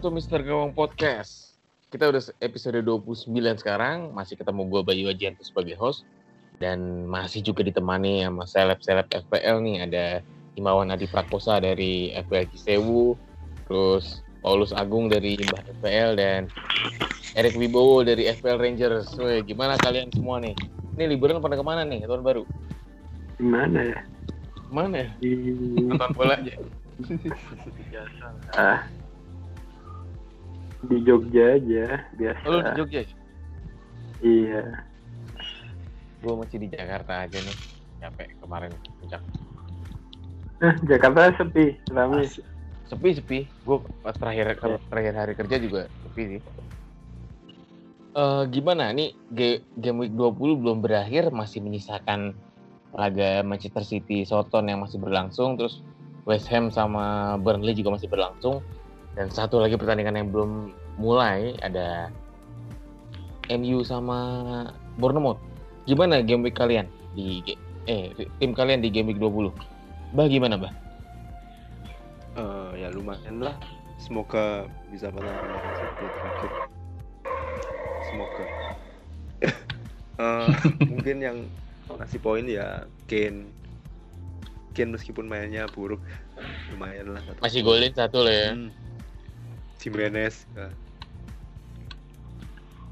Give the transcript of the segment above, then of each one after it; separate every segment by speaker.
Speaker 1: To Mr. Gawang Podcast. Kita udah episode 29 sekarang, masih ketemu gue Bayu Ajianto sebagai host dan masih juga ditemani sama seleb-seleb FPL nih ada Himawan Adi Prakosa dari FPL Cisewu, terus Paulus Agung dari Mbah FPL dan Erik Wibowo dari FPL Rangers. Woi, gimana kalian semua nih? Ini liburan pada ke mana nih tahun baru?
Speaker 2: Gimana ya?
Speaker 1: Mana ya?
Speaker 2: Di
Speaker 1: Nonton bola aja.
Speaker 3: biasa
Speaker 2: ah, di Jogja aja biasa.
Speaker 1: Oh, lu di Jogja ya?
Speaker 2: Iya.
Speaker 1: Gue masih di Jakarta aja nih. Capek kemarin puncak.
Speaker 2: Jakarta sepi, ramai.
Speaker 1: Sepi sepi. Gue pas terakhir
Speaker 2: Iya.
Speaker 1: terakhir hari kerja juga sepi sih. Eh gimana nih Ge- game week 20 belum berakhir masih menyisakan laga Manchester City Soton yang masih berlangsung terus West Ham sama Burnley juga masih berlangsung dan satu lagi pertandingan yang belum mulai ada MU sama Bournemouth. Gimana game week kalian di eh tim kalian di game week 20? Bah gimana, Bah?
Speaker 3: Eh, ya lumayan lah semoga bisa menang terakhir semoga Eh, mungkin yang ngasih poin ya Kane Kane meskipun mainnya buruk lumayan lah satu
Speaker 1: Masih golin satu lah ya.
Speaker 3: Hmm. Jimenez ya.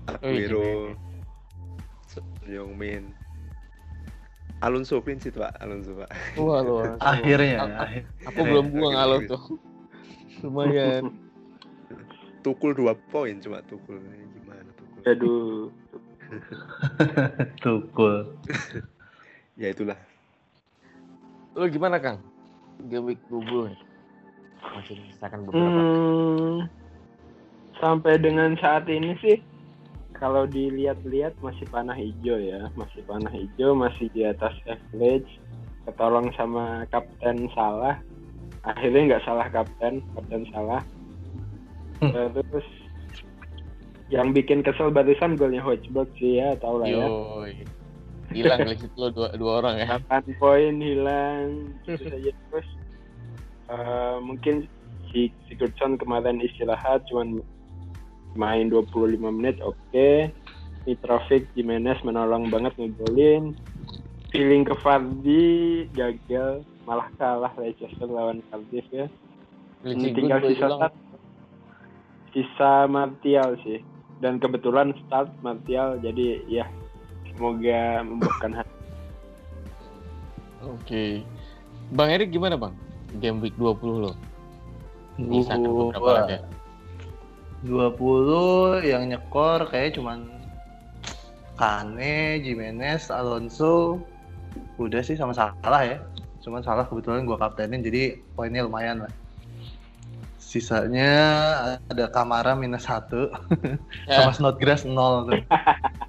Speaker 3: Aguero Young Min Alonso clean sheet pak Alonso pak
Speaker 1: Wah, luar.
Speaker 4: Akhirnya,
Speaker 1: A- a-
Speaker 4: akhir.
Speaker 1: Aku belum buang
Speaker 3: Akhirnya,
Speaker 1: alo
Speaker 3: akhirnya.
Speaker 1: tuh. Lumayan.
Speaker 3: Tukul dua poin cuma Tukul gimana Tukul
Speaker 2: Aduh.
Speaker 4: Tukul.
Speaker 3: ya itulah
Speaker 1: Lu gimana, Kang? Game week 20 nih. Masih beberapa.
Speaker 2: Hmm, sampai dengan saat ini sih kalau dilihat-lihat masih panah hijau ya, masih panah hijau, masih di atas average. Ketolong sama kapten salah. Akhirnya nggak salah kapten, kapten salah. Terus yang bikin kesel barusan golnya Hojberg sih ya, tau lah ya.
Speaker 1: Hilang lagi lu dua, dua orang ya.
Speaker 2: 8 poin hilang gitu saja terus eh, mungkin si Sigurdsson kemarin istirahat cuman main 25 menit oke. Mitrovic Jimenez menolong banget ngegolin. Feeling ke Vardy gagal. Malah kalah Leicester lawan Cardiff ya.
Speaker 1: Sheet
Speaker 2: tinggal sisa start. Sisa Martial sih. Dan kebetulan start Martial jadi ya semoga membuahkan hati.
Speaker 1: Oke. Bang Erik gimana, Bang? Game week 20 lo. Menyisakan beberapa
Speaker 4: Gua
Speaker 1: laga.
Speaker 4: 20 yang nyekor kayak cuman Kane, Jimenez, Alonso. Udah sih sama salah ya. Cuman salah kebetulan gua kaptenin jadi poinnya lumayan lah. Sisanya ada Kamara minus satu, sama Snodgrass nol tuh.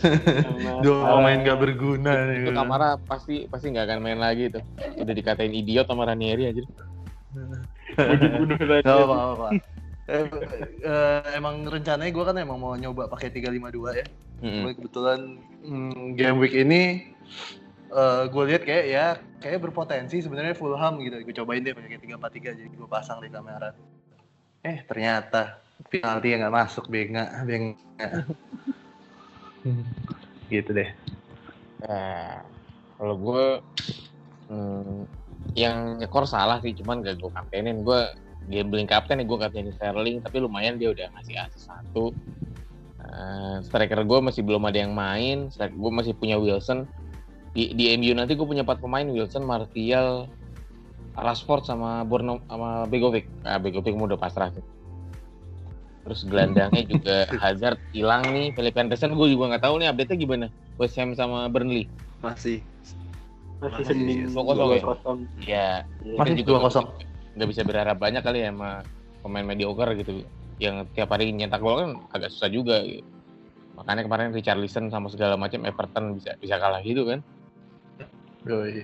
Speaker 4: Dua pemain gak berguna.
Speaker 1: Itu Kamara pasti pasti nggak akan main lagi tuh. Udah dikatain idiot sama Ranieri aja.
Speaker 2: mau dibunuh lagi
Speaker 4: Gak apa-apa. Eh, eh, emang rencananya gue kan emang mau nyoba pakai 352 ya.
Speaker 1: Mm-mm.
Speaker 4: Cuma kebetulan mm, game week ini gue lihat kayak ya kayak berpotensi sebenarnya Fulham gitu. Gue cobain deh pakai 343 jadi gue pasang di kamera. Eh ternyata penalti yang nggak masuk benga benga. gitu deh.
Speaker 1: Nah, kalau gue hmm, yang nyekor salah sih, cuman gak gue kaptenin. Gue gambling kapten nih, gue kaptenin Sterling, tapi lumayan dia udah ngasih asis satu. Eh, striker gue masih belum ada yang main, striker gue masih punya Wilson. Di, di MU nanti gue punya empat pemain, Wilson, Martial, Rashford sama Borno sama Begovic. Ah, Begovic udah pasrah sih. Terus gelandangnya juga Hazard hilang nih, Philip Anderson gue juga nggak tahu nih update-nya gimana. West Ham sama Burnley.
Speaker 3: masih
Speaker 2: masih
Speaker 1: dua kosong ya?
Speaker 2: kosong
Speaker 1: Ya,
Speaker 4: Masih
Speaker 1: juga
Speaker 4: 2-0.
Speaker 1: nggak bisa berharap banyak kali ya sama pemain mediocre gitu. Yang tiap hari nyetak gol kan agak susah juga. Gitu. Makanya kemarin Richarlison sama segala macam Everton bisa bisa kalah gitu kan.
Speaker 4: Yoi.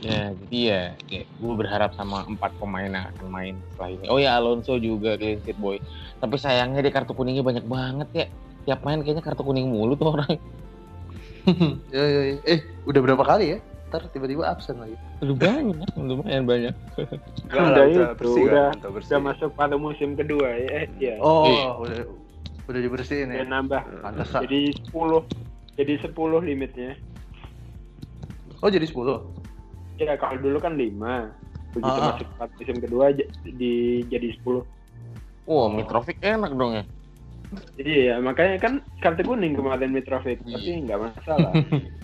Speaker 1: Ya, jadi ya, ya gue berharap sama empat pemain yang akan main setelah ini. Oh ya Alonso juga clean sheet boy. Tapi sayangnya dia kartu kuningnya banyak banget ya. Tiap main kayaknya kartu kuning mulu tuh orang.
Speaker 4: ya, ya, ya. Eh, udah berapa kali ya? starter tiba-tiba absen lagi.
Speaker 1: Lumayan, lumayan banyak.
Speaker 3: Enggak
Speaker 2: udah
Speaker 3: lah,
Speaker 2: itu,
Speaker 3: bersih
Speaker 2: udah,
Speaker 3: kan? Udah bersih.
Speaker 2: udah masuk pada musim kedua ya. Eh, ya.
Speaker 4: Oh,
Speaker 1: Iya.
Speaker 4: udah udah dibersihin ya.
Speaker 2: Udah nambah.
Speaker 4: Pantesan.
Speaker 2: Jadi 10 jadi 10 limitnya.
Speaker 4: Oh, jadi 10.
Speaker 2: Ya kalau dulu kan 5. Begitu
Speaker 4: Ah,
Speaker 2: masuk pada musim kedua di jadi 10.
Speaker 1: Wah, Mitrovic enak dong ya.
Speaker 2: Iya, makanya kan kartu kuning kemarin Mitrovic,
Speaker 1: Iya.
Speaker 2: tapi nggak masalah.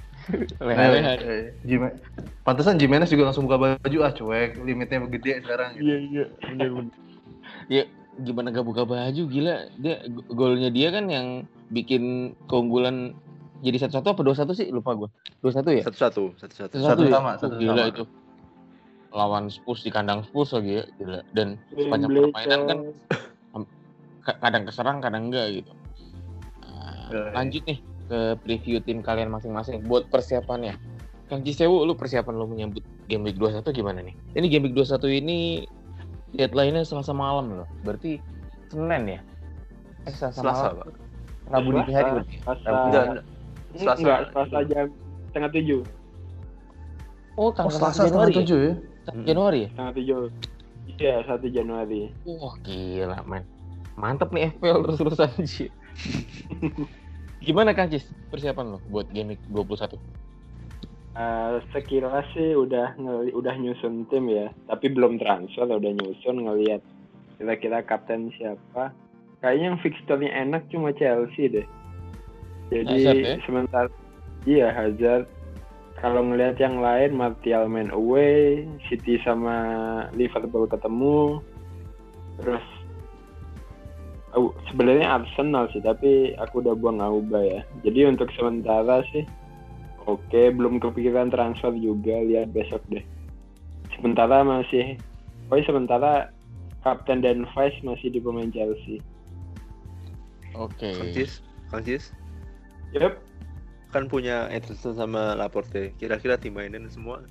Speaker 1: Leha-leha.
Speaker 4: Eh, Jime- Pantesan Jimenez juga langsung buka baju ah cuek, limitnya gede sekarang gitu.
Speaker 1: Iya, iya, bener bener. ya, gimana gak buka baju gila. Dia go- golnya dia kan yang bikin keunggulan jadi satu-satu apa dua satu sih lupa gue. Dua satu ya.
Speaker 3: Satu-satu, satu-satu.
Speaker 4: Satu
Speaker 1: ya?
Speaker 4: sama,
Speaker 1: Oh,
Speaker 4: satu
Speaker 1: gila
Speaker 4: sama.
Speaker 1: itu. Lawan Spurs di kandang Spurs lagi ya, gila. Dan sepanjang permainan kan kadang keserang kadang enggak gitu. Nah,
Speaker 4: Ya, ya.
Speaker 1: lanjut nih ke preview tim kalian masing-masing buat persiapannya. Kang Cisewu, lu persiapan lu menyambut Game Week 21 gimana nih? Ini Game Week 21 ini deadline-nya Selasa malam loh. Berarti Senin ya? Eh, Selasa,
Speaker 3: Selasa,
Speaker 1: malam.
Speaker 3: Pak.
Speaker 1: Rabu dini hari berarti. ya? Rabu.
Speaker 2: Selasa. Enggak, Selasa jam setengah tujuh.
Speaker 1: Oh,
Speaker 4: Oh,
Speaker 1: tanggal
Speaker 4: Selasa
Speaker 1: 1
Speaker 4: tanggal
Speaker 1: Januari ya?
Speaker 4: 7 ya.
Speaker 1: 1 Januari ya?
Speaker 2: Setengah tujuh. Iya, 1 Januari.
Speaker 1: Wah, gila, men. Mantep nih FPL terus-terusan sih. Gimana Kang Cis persiapan lo buat Game Week 21?
Speaker 2: Eh, sekilas sih udah ngeli- udah nyusun tim ya, tapi belum transfer udah nyusun ngelihat kira-kira kapten siapa. Kayaknya yang fixturnya enak cuma Chelsea deh. Jadi
Speaker 1: Hazard ya?
Speaker 2: sementara iya Hazard. Kalau ngelihat yang lain Martial main away, City sama Liverpool ketemu. Terus oh, sebenarnya Arsenal sih, tapi aku udah buang Auba ya. Jadi untuk sementara sih Oke, belum kepikiran transfer juga, lihat besok deh. Sementara masih, oh sementara Kapten dan Vice masih di pemain Chelsea.
Speaker 1: Oke.
Speaker 3: Kang Cis, Kang
Speaker 2: Yup,
Speaker 3: kan punya Ederson sama Laporte. Kira-kira dimainin semua?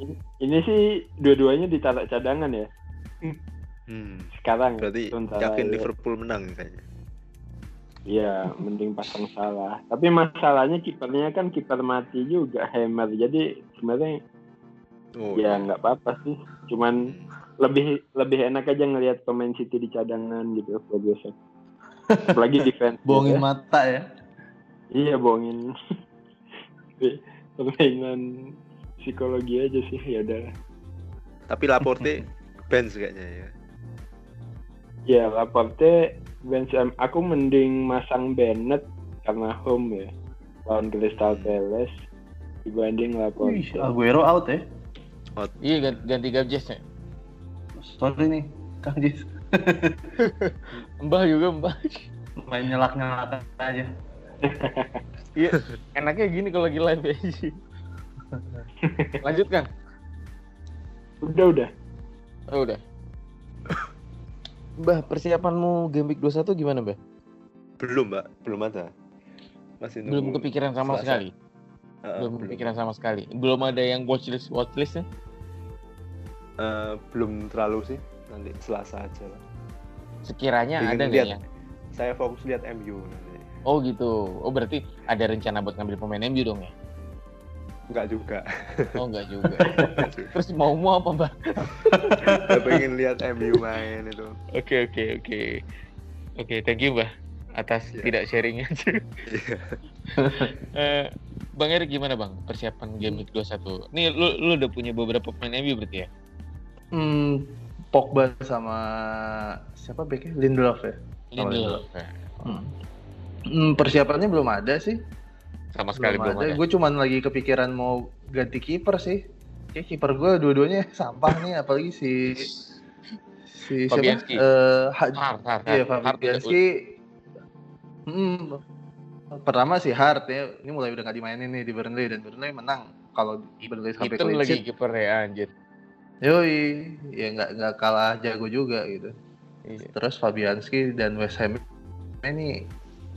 Speaker 2: ini, ini sih dua-duanya ditaruh cadangan ya.
Speaker 3: Hmm.
Speaker 2: Sekarang
Speaker 3: Berarti yakin
Speaker 2: ya.
Speaker 3: Liverpool menang kayaknya.
Speaker 2: Iya, mending pasang salah. Tapi masalahnya kipernya kan kiper mati juga, Hammer. Jadi sebenarnya
Speaker 3: Oh,
Speaker 2: ya nggak apa-apa sih. Cuman lebih lebih enak aja ngelihat pemain City di cadangan gitu progresnya. Apalagi defense.
Speaker 4: Bohongin
Speaker 2: ya.
Speaker 4: mata ya.
Speaker 2: Iya bohongin permainan psikologi aja sih ya udah.
Speaker 3: Tapi Laporte bench kayaknya ya.
Speaker 2: Ya Laporte bench em- aku mending masang Bennett karena home ya lawan Crystal Palace dibanding
Speaker 4: Wih,
Speaker 2: Laporte.
Speaker 4: Aguero out ya.
Speaker 1: Iya ganti, ganti Gabjes ya.
Speaker 4: Sorry nih, Kang Jis.
Speaker 1: Mbah juga Mbah.
Speaker 4: Main nyelak-nyelak aja.
Speaker 1: Iya, enaknya gini kalau lagi live aja. Lanjut Kang.
Speaker 2: Udah udah.
Speaker 1: Oh, udah. Mbah, persiapanmu Game Week 21 gimana, Mbah?
Speaker 3: Belum, Mbak. Belum ada. Masih nunggu.
Speaker 1: Belum kepikiran sama
Speaker 3: Selasa.
Speaker 1: sekali.
Speaker 3: Heeh,
Speaker 1: belum kepikiran sama sekali. Belum ada yang watchlist watchlist ya?
Speaker 3: Eh, belum terlalu sih. Nanti Selasa aja lah.
Speaker 1: Sekiranya
Speaker 3: Ingin
Speaker 1: ada nggak
Speaker 3: lihat.
Speaker 1: yang
Speaker 3: Saya fokus lihat MU nanti.
Speaker 1: Oh gitu. Oh berarti ada rencana buat ngambil pemain MU dong ya?
Speaker 3: Enggak juga.
Speaker 1: Oh enggak juga. Terus mau mau apa, Mbah?
Speaker 3: Saya pengen lihat MU main itu.
Speaker 1: Oke oke oke. Oke, thank you, Mbah atas
Speaker 3: Iya.
Speaker 1: tidak sharingnya.
Speaker 3: Iya.
Speaker 1: Eh, Bang Erik gimana Bang persiapan Game Week 21? Nih lu lu udah punya beberapa pemain MU berarti ya?
Speaker 4: Hmm, Pogba sama siapa backnya? Lindelof ya.
Speaker 1: Lindelof.
Speaker 4: Hmm. Hmm, persiapannya belum ada sih.
Speaker 1: Sama sekali belum, ada.
Speaker 4: Gue cuman lagi kepikiran mau ganti kiper sih. Kayak kiper gue dua-duanya sampah nih, apalagi si si
Speaker 1: Fabianski.
Speaker 4: siapa? Eh, Ha-
Speaker 1: Hard, hard,
Speaker 4: Iya, Fabianski. Hmm, pertama sih Hart ya. Ini mulai udah gak dimainin nih di Burnley dan Burnley menang. Kalau Burnley sampai
Speaker 1: Itu lagi kiper ya anjir.
Speaker 4: Yoi, ya nggak nggak kalah jago juga gitu.
Speaker 1: Iya.
Speaker 4: Terus Fabianski dan West Ham ini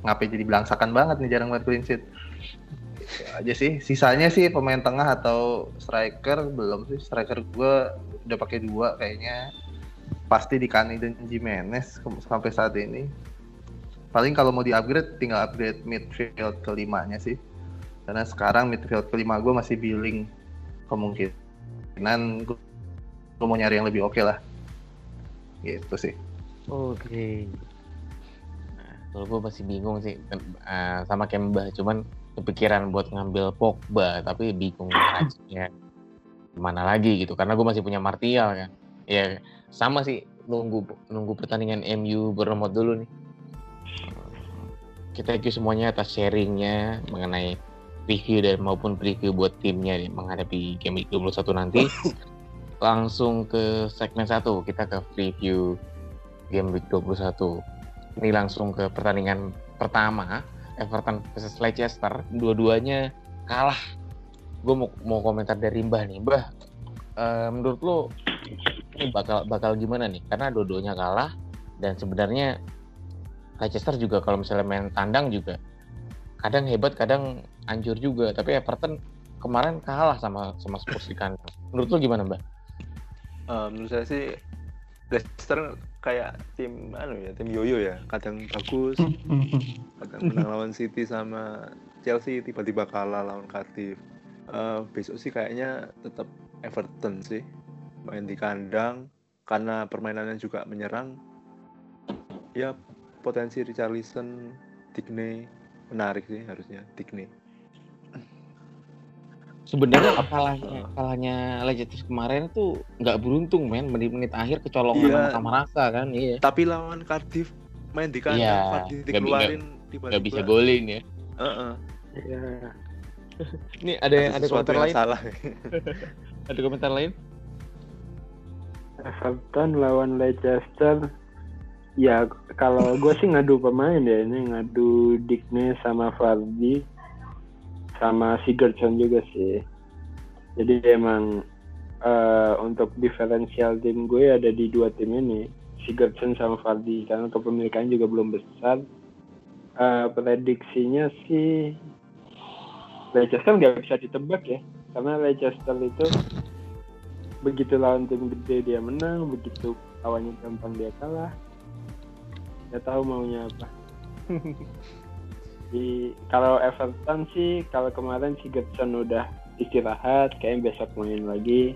Speaker 4: ngapain jadi belangsakan banget nih jarang banget clean sheet. Itu aja sih. Sisanya sih pemain tengah atau striker belum sih. Striker gue udah pakai dua kayaknya. Pasti di Kani dan Jimenez sampai saat ini. Paling kalau mau di upgrade tinggal upgrade midfield kelimanya sih. Karena sekarang midfield kelima gue masih Billing kemungkinan gue gue mau nyari yang lebih oke lah. Gitu sih.
Speaker 1: Oke. Nah, kalau gue masih bingung sih eh, sama kayak Mbah, cuman kepikiran buat ngambil Pogba, tapi bingung harusnya mana lagi gitu, karena gue masih punya Martial kan. Ya sama sih nunggu nunggu pertandingan MU beremot dulu nih. Kita thank you semuanya atas sharingnya mengenai review dan maupun preview buat timnya nih, menghadapi game week 21 nanti. Langsung ke segmen satu, kita ke preview game week 21. Ini langsung ke pertandingan pertama, Everton versus Leicester. Dua-duanya kalah. Gue mau, mau komentar dari Mbah nih. Mbah, eh, menurut lo ini bakal bakal gimana nih? Karena dua-duanya kalah dan sebenarnya Leicester juga kalau misalnya main tandang juga kadang hebat, kadang hancur juga. Tapi Everton kemarin kalah sama sama Spurs di kandang. Menurut lo gimana, Mbah?
Speaker 3: Eh, menurut saya sih Leicester kayak tim anu ya tim yoyo ya. Kadang bagus kadang menang lawan City sama Chelsea tiba-tiba kalah lawan Cardiff. Eh, besok sih kayaknya tetap Everton sih main di kandang. Karena permainannya juga menyerang. Ya potensi Richarlison Digne menarik sih harusnya Digne
Speaker 1: Sebenarnya kalahnya kalahnya Leicester kemarin tuh nggak beruntung men. Menit-menit akhir kecolongan
Speaker 3: Iya.
Speaker 1: sama rasa kan iya.
Speaker 3: Tapi lawan Cardiff main di kandang
Speaker 1: Iya, bi-
Speaker 3: dikeluarin tiba-tiba.
Speaker 1: nggak bisa golin ya.
Speaker 3: Heeh.
Speaker 2: Ya,
Speaker 1: ini ada yang ada komentar
Speaker 3: yang
Speaker 1: lain?
Speaker 3: salah.
Speaker 1: Ada komentar lain?
Speaker 2: Everton lawan Leicester. Ya kalau gue sih ngadu pemain ya. Ini ngadu Digne sama Vardy sama Sigurdsson juga sih. Jadi emang eh, untuk diferensial tim gue ada di dua tim ini Sigurdsson sama Vardy karena kepemilikan juga belum besar. Eh, prediksinya sih Leicester nggak bisa ditebak ya karena Leicester itu begitu lawan tim gede dia menang begitu lawannya gampang dia kalah nggak tahu maunya apa di kalau Everton sih kalau kemarin si Gerson udah istirahat kayaknya besok main lagi.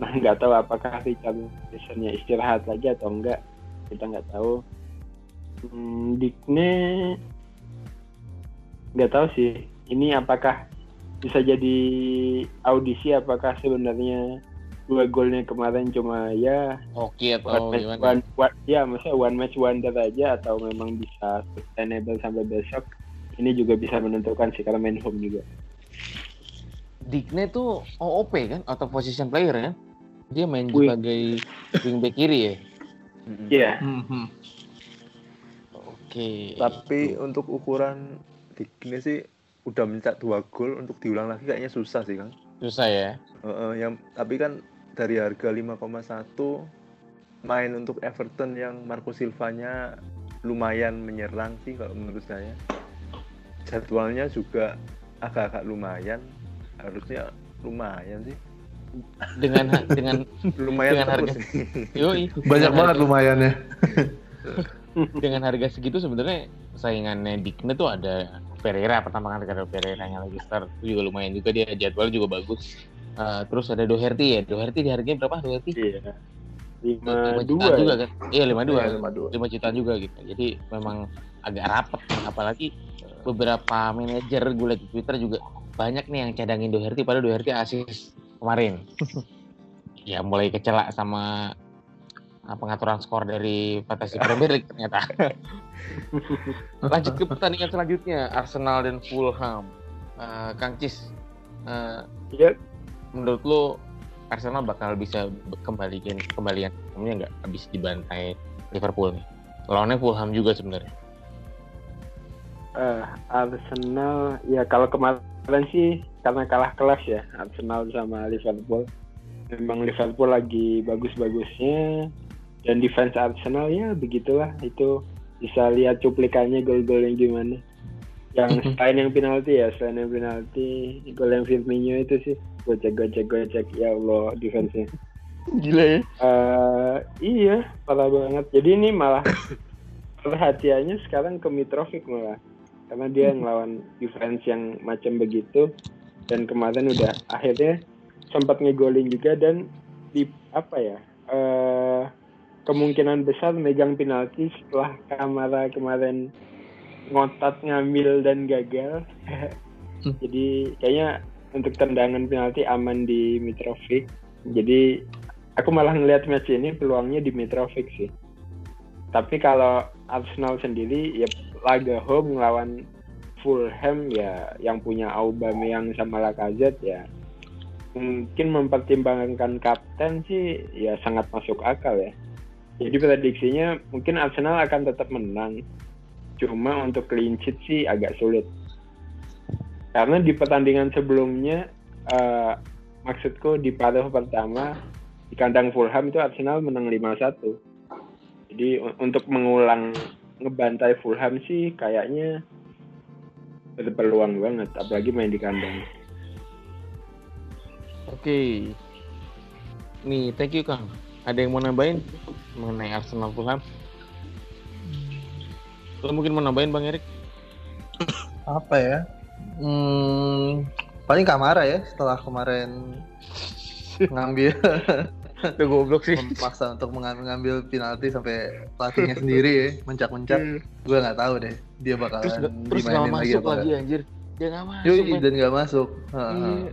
Speaker 2: Nah nggak tahu apakah Richarlisonnya istirahat lagi atau enggak. Kita nggak tahu. Hmm, Digne nggak tahu sih. Ini apakah bisa jadi audisi? Apakah sebenarnya dua golnya kemarin cuma ya
Speaker 1: oke
Speaker 2: one
Speaker 1: atau
Speaker 2: match
Speaker 1: gimana?
Speaker 2: one, one- ya maksudnya one match wonder aja atau memang bisa sustainable sampai besok ini juga bisa menentukan sih karena main home juga
Speaker 1: Digne tuh OOP kan atau position player kan dia main
Speaker 2: Wing.
Speaker 1: sebagai wingback kiri ya.
Speaker 2: Iya
Speaker 4: Mhm.
Speaker 1: oke
Speaker 3: Tapi untuk ukuran Digne sih udah mencetak dua gol untuk diulang lagi kayaknya susah sih Kang.
Speaker 1: susah ya
Speaker 3: Heeh, yang tapi kan dari harga 5,1 main untuk Everton yang Marco Silvanya lumayan menyerang sih kalau menurut saya. Jadwalnya juga agak-agak lumayan, harusnya lumayan sih.
Speaker 1: dengan dengan
Speaker 3: Lumayan
Speaker 1: Dengan harga-
Speaker 3: sih.
Speaker 1: yoi,
Speaker 4: Banyak
Speaker 1: dengan
Speaker 4: banget lumayannya.
Speaker 1: dengan harga segitu sebenarnya saingannya Digne tuh ada Pereira pertama kali ada Pereira yang lagi start itu juga lumayan juga dia jadwal juga bagus Eh, terus ada Doherty ya Doherty di harganya berapa Doherty
Speaker 2: iya lima
Speaker 1: lima
Speaker 2: dua
Speaker 1: jutaan juga
Speaker 2: ya.
Speaker 1: kan iya lima dua
Speaker 4: Iya, lima dua.
Speaker 1: lima jutaan juga gitu jadi memang agak rapet apalagi beberapa manajer gue liat di Twitter juga banyak nih yang cadangin Doherty padahal Doherty asis kemarin. Ya mulai kecelak sama uh, pengaturan skor dari Fantasy Premier League ternyata. Lanjut ke pertandingan selanjutnya Arsenal dan Fulham. Uh, Kang Cis uh, menurut lo Arsenal bakal bisa kembalikan kembalian namanya nggak habis dibantai Liverpool nih? Lawannya Fulham juga sebenarnya
Speaker 2: Eh, Arsenal ya kalau kemarin sih karena kalah kelas ya Arsenal sama Liverpool. Memang Liverpool lagi bagus-bagusnya dan defense Arsenal ya begitulah itu bisa lihat cuplikannya gol-golnya gimana. Yang selain yang penalti ya selain yang penalti gol yang Firmino itu sih gocek gocek gocek ya Allah defense-nya.
Speaker 1: Gila ya.
Speaker 2: Eh, iya parah banget. Jadi ini malah perhatiannya sekarang ke Mitrovic malah karena dia ngelawan defense yang macam begitu. Dan kemarin udah akhirnya sempat ngegolin juga dan di apa ya eh kemungkinan besar megang penalti setelah Kamara kemarin ngotot ngambil dan gagal. Jadi kayaknya untuk tendangan penalti aman di Mitrovic. Jadi aku malah ngelihat match ini peluangnya di Mitrovic sih. Tapi kalau Arsenal sendiri ya laga home ngelawan Fulham ya yang punya Aubameyang sama Lacazette ya mungkin mempertimbangkan kapten sih ya sangat masuk akal ya. Jadi prediksinya mungkin Arsenal akan tetap menang. Cuma untuk clean sheet sih agak sulit. Karena di pertandingan sebelumnya eh, maksudku di paruh pertama di kandang Fulham itu Arsenal menang 5-1. Jadi untuk mengulang ngebantai Fulham sih kayaknya berpeluang banget apalagi main di kandang.
Speaker 1: Oke. Nih, thank you Kang. Ada yang mau nambahin mengenai Arsenal Fulham? Lo mungkin mau nambahin Bang Erik?
Speaker 4: Apa ya? Hmm, paling Kamara ya setelah kemarin ngambil
Speaker 1: Udah goblok sih.
Speaker 4: memaksa untuk mengambil ngambil penalti sampai pelatihnya sendiri ya mencak-mencak gue nggak tahu deh dia bakalan
Speaker 1: Terus terus nggak
Speaker 4: dimainin
Speaker 1: masuk
Speaker 4: apa
Speaker 1: lagi
Speaker 4: nggak.
Speaker 1: anjir. Dia nggak masuk. Men.
Speaker 4: dan nggak masuk Heeh.
Speaker 1: Iya.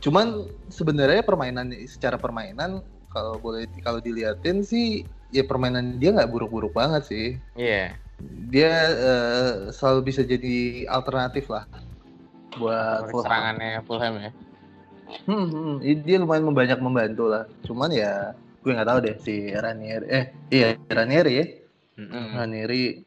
Speaker 4: cuman sebenarnya permainan secara permainan kalau boleh kalau diliatin sih ya permainan dia nggak buruk-buruk banget sih
Speaker 1: Iya.
Speaker 4: dia eh, selalu bisa jadi alternatif lah buat Fulham.
Speaker 1: Serangannya Fulham ya.
Speaker 4: Hmm, hmm, i- dia lumayan banyak membantu lah. Cuman ya gue nggak tahu deh si Ranieri. Eh, iya Ranieri ya.
Speaker 1: Hmm.
Speaker 4: Ranieri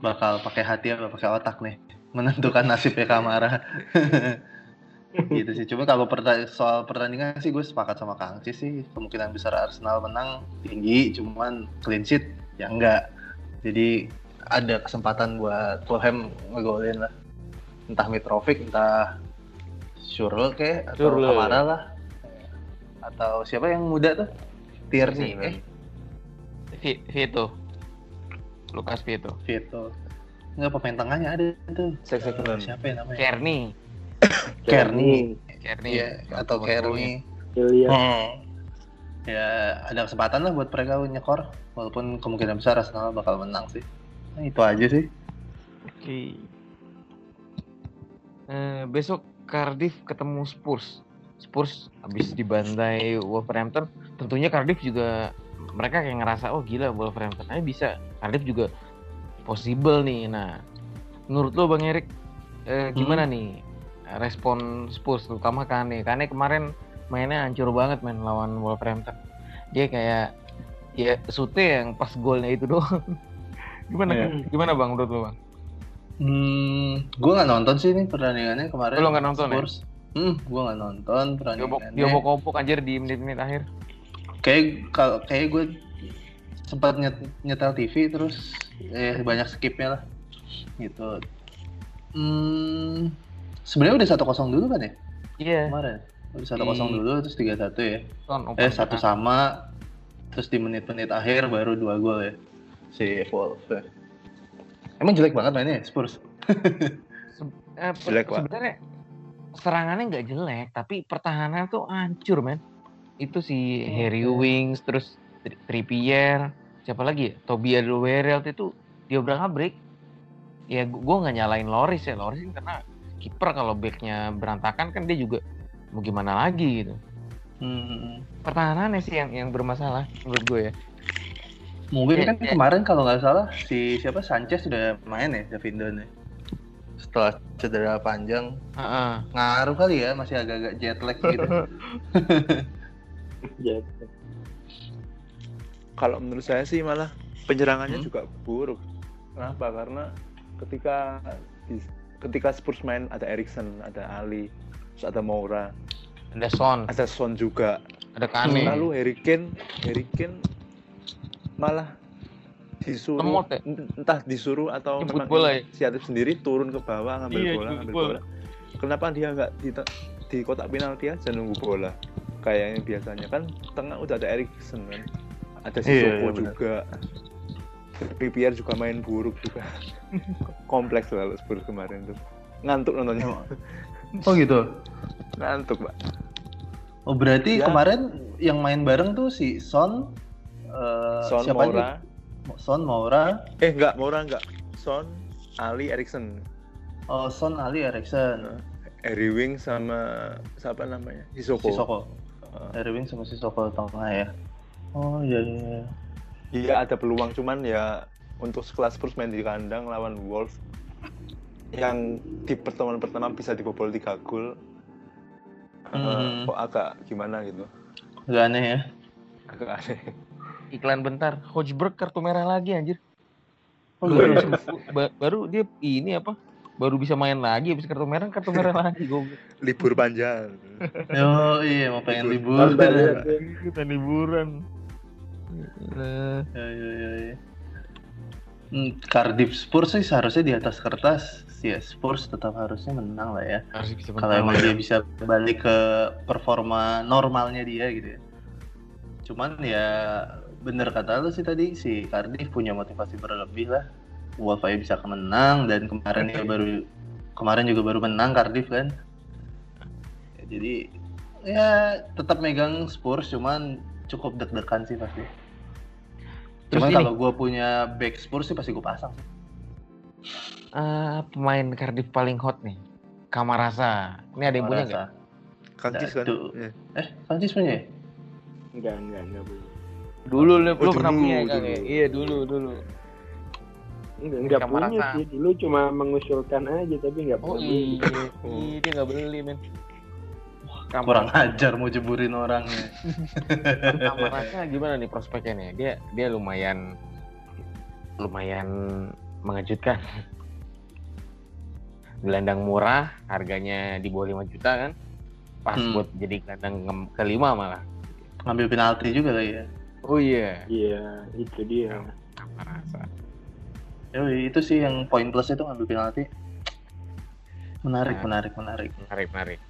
Speaker 4: bakal pakai hati apa pakai otak nih menentukan nasibnya Kamara. gitu sih. Cuma kalau perta- soal pertandingan sih gue sepakat sama Kang Cis sih kemungkinan besar Arsenal menang tinggi. Cuman clean sheet ya enggak. Jadi ada kesempatan buat Fulham ngegolin lah. Entah Mitrovic, entah Shurl kayak atau. Kamara lah. Atau siapa yang muda tuh? Tierney,
Speaker 1: Si-
Speaker 4: eh
Speaker 1: Vi- Vito. Lukas Vito.
Speaker 4: Vito. Enggak pemain tengahnya ada tuh.
Speaker 3: Cek
Speaker 4: Eh, siapa ya namanya?
Speaker 1: Kearney.
Speaker 4: Kearney.
Speaker 1: Kearney.
Speaker 4: Iya, atau.
Speaker 2: Ilya
Speaker 4: Hmm. Ya, ada kesempatan lah buat mereka nyekor. Walaupun kemungkinan besar Arsenal bakal menang sih. Nah, itu aja sih.
Speaker 1: Oke. Eh, besok Cardiff ketemu Spurs. Spurs habis dibantai Wolverhampton. Tentunya Cardiff juga mereka kayak ngerasa oh gila Wolverhampton aja bisa. Cardiff juga possible nih. Nah, menurut lo Bang Erik eh, gimana nih respon Spurs terutama Kane. Kane kemarin mainnya hancur banget main lawan Wolverhampton. Dia kayak ya sute yang pas golnya itu doang. gimana
Speaker 3: Iya.
Speaker 1: gimana Bang menurut lo Bang?
Speaker 4: Hmm, gue nggak nonton sih nih pertandingannya kemarin.
Speaker 1: Lo nggak nonton ya?
Speaker 4: Spurs. Hmm, gue nggak nonton pertandingannya.
Speaker 1: diobok-obok anjir di menit-menit akhir.
Speaker 4: Kayak kalau kayak gue sempat nyet, nyetel TV terus eh banyak skipnya lah gitu. Hmm, sebenarnya udah satu kosong dulu kan ya
Speaker 1: Iya.
Speaker 4: kemarin. Udah satu kosong dulu terus tiga satu ya. Eh satu sama terus di menit-menit akhir baru dua gol ya si Wolves. Emang jelek banget mainnya ya, Spurs.
Speaker 1: Eh, pe-
Speaker 3: Jelek,
Speaker 1: sebenarnya serangannya nggak jelek, tapi pertahanan tuh hancur, men. Itu si Harry Wings, terus Tri- Trippier, siapa lagi ya? Toby Alderweireld itu dia berangkat break. Ya gu- gua nggak nyalain Loris ya, Loris kan karena kiper kalau backnya berantakan kan dia juga mau gimana lagi gitu.
Speaker 4: Hmm.
Speaker 1: Pertahanannya sih yang yang bermasalah menurut gue ya.
Speaker 4: Mungkin
Speaker 1: Ya,
Speaker 4: kan
Speaker 1: ya.
Speaker 4: kemarin kalau nggak salah si siapa Sanchez sudah main ya Davinson ya. Setelah cedera panjang
Speaker 1: Heeh.
Speaker 4: ngaruh kali ya masih agak-agak jet lag gitu.
Speaker 2: Gitu.
Speaker 3: Kalau menurut saya sih malah penyerangannya
Speaker 4: Hmm?
Speaker 3: juga buruk. Kenapa? Karena ketika di- ketika Spurs main ada Erikson, ada Ali, terus ada Moura,
Speaker 1: Ada Son,
Speaker 3: ada Son juga.
Speaker 1: ada Kane.
Speaker 3: Lalu Harry Kane, Harry Kane malah disuruh
Speaker 1: Lemot ya?
Speaker 3: entah disuruh atau
Speaker 1: Jemput
Speaker 3: memang
Speaker 1: bola ya?
Speaker 3: inisiatif sendiri turun ke bawah ngambil
Speaker 1: Iya,
Speaker 3: bola ngambil
Speaker 1: bola.
Speaker 3: bola kenapa dia nggak di, di kotak penalti aja nunggu bola kayak yang biasanya kan tengah udah ada Erikson kan ada
Speaker 4: Iya,
Speaker 3: Sissoko
Speaker 4: iya, benar.
Speaker 3: juga Trippier juga main buruk juga. Kompleks lalu Spurs kemarin tuh. Ngantuk nontonnya.
Speaker 4: Oh gitu.
Speaker 3: Ngantuk, Pak.
Speaker 4: Oh berarti
Speaker 3: Ya.
Speaker 4: kemarin yang main bareng tuh si Son, eh,
Speaker 3: Son
Speaker 4: siapa
Speaker 3: Moura.
Speaker 4: aja? Son Moura,
Speaker 3: Eh, enggak, Moura enggak. Son, Ali, Erikson.
Speaker 4: oh Son Ali Erikson,
Speaker 3: Harry Wing sama siapa namanya? Sisoko.
Speaker 4: Sisoko,
Speaker 3: Uh,
Speaker 4: Harry Wing sama Sisoko tengah ya. Oh iya iya. iya.
Speaker 3: Iya ada peluang cuman ya untuk sekelas Spurs main di kandang lawan Wolves yang di pertemuan pertama bisa dibobol 3 gol. eh,
Speaker 4: Hmm.
Speaker 3: kok agak gimana gitu.
Speaker 4: Gak aneh ya.
Speaker 3: Agak aneh.
Speaker 1: Iklan bentar. Hojberg kartu merah lagi anjir.
Speaker 4: Oh,
Speaker 1: baru,
Speaker 4: iya.
Speaker 1: Ba- baru dia ini apa? Baru bisa main lagi habis kartu merah kartu merah lagi goblok.
Speaker 3: Libur panjang.
Speaker 4: Oh iya mau pengen libur.
Speaker 2: Tambah
Speaker 4: ya,
Speaker 2: lihat ya.
Speaker 1: Kita liburan. Gila.
Speaker 4: iya, iya, iya. Hmm, Cardiff Spurs sih seharusnya di atas kertas. Ya Spurs tetap harusnya menang lah ya. Kalau emang
Speaker 1: ya.
Speaker 4: dia bisa balik ke performa normalnya dia gitu ya. Cuman ya bener kata lu sih tadi si Cardiff punya motivasi berlebih lah. Wolves aja bisa menang dan kemarin dia baru kemarin juga baru menang Cardiff kan. Ya, jadi ya tetap megang Spurs cuman cukup deg-degan sih pasti.
Speaker 1: Terus
Speaker 4: Cuman kalau gue punya back Spurs sih pasti gue pasang sih.
Speaker 1: eh, pemain Cardiff paling hot nih. Kamarasa. Ini ada yang punya nggak?
Speaker 3: Kancis kan?
Speaker 4: Tuh.
Speaker 3: Iya.
Speaker 4: Eh, Kancis punya ya?
Speaker 2: Enggak, enggak, enggak boleh.
Speaker 1: Dulu lu,
Speaker 3: Oh,
Speaker 1: lu pernah
Speaker 3: dulu,
Speaker 1: punya kan ya? Iya dulu dulu.
Speaker 2: Enggak, enggak
Speaker 1: Kamar
Speaker 2: punya sih. Dulu cuma mengusulkan aja tapi enggak
Speaker 1: Oh
Speaker 2: pernah beli.
Speaker 1: iya, iya dia nggak beli men.
Speaker 4: Kurang ajar mau jeburin orangnya.
Speaker 1: Kamarasa gimana nih prospeknya nih? Dia dia lumayan lumayan mengejutkan. Gelandang murah, harganya di bawah 5 juta kan? Pas
Speaker 4: Hmm.
Speaker 1: buat jadi gelandang ke- kelima malah.
Speaker 4: Ngambil penalti juga kali ya.
Speaker 1: Oh iya,
Speaker 2: Iya, itu dia.
Speaker 1: Kamarasa.
Speaker 4: Yoi, itu sih yang poin plus itu ngambil penalti. Menarik,
Speaker 1: Nah.
Speaker 4: menarik, menarik.
Speaker 1: Menarik, menarik.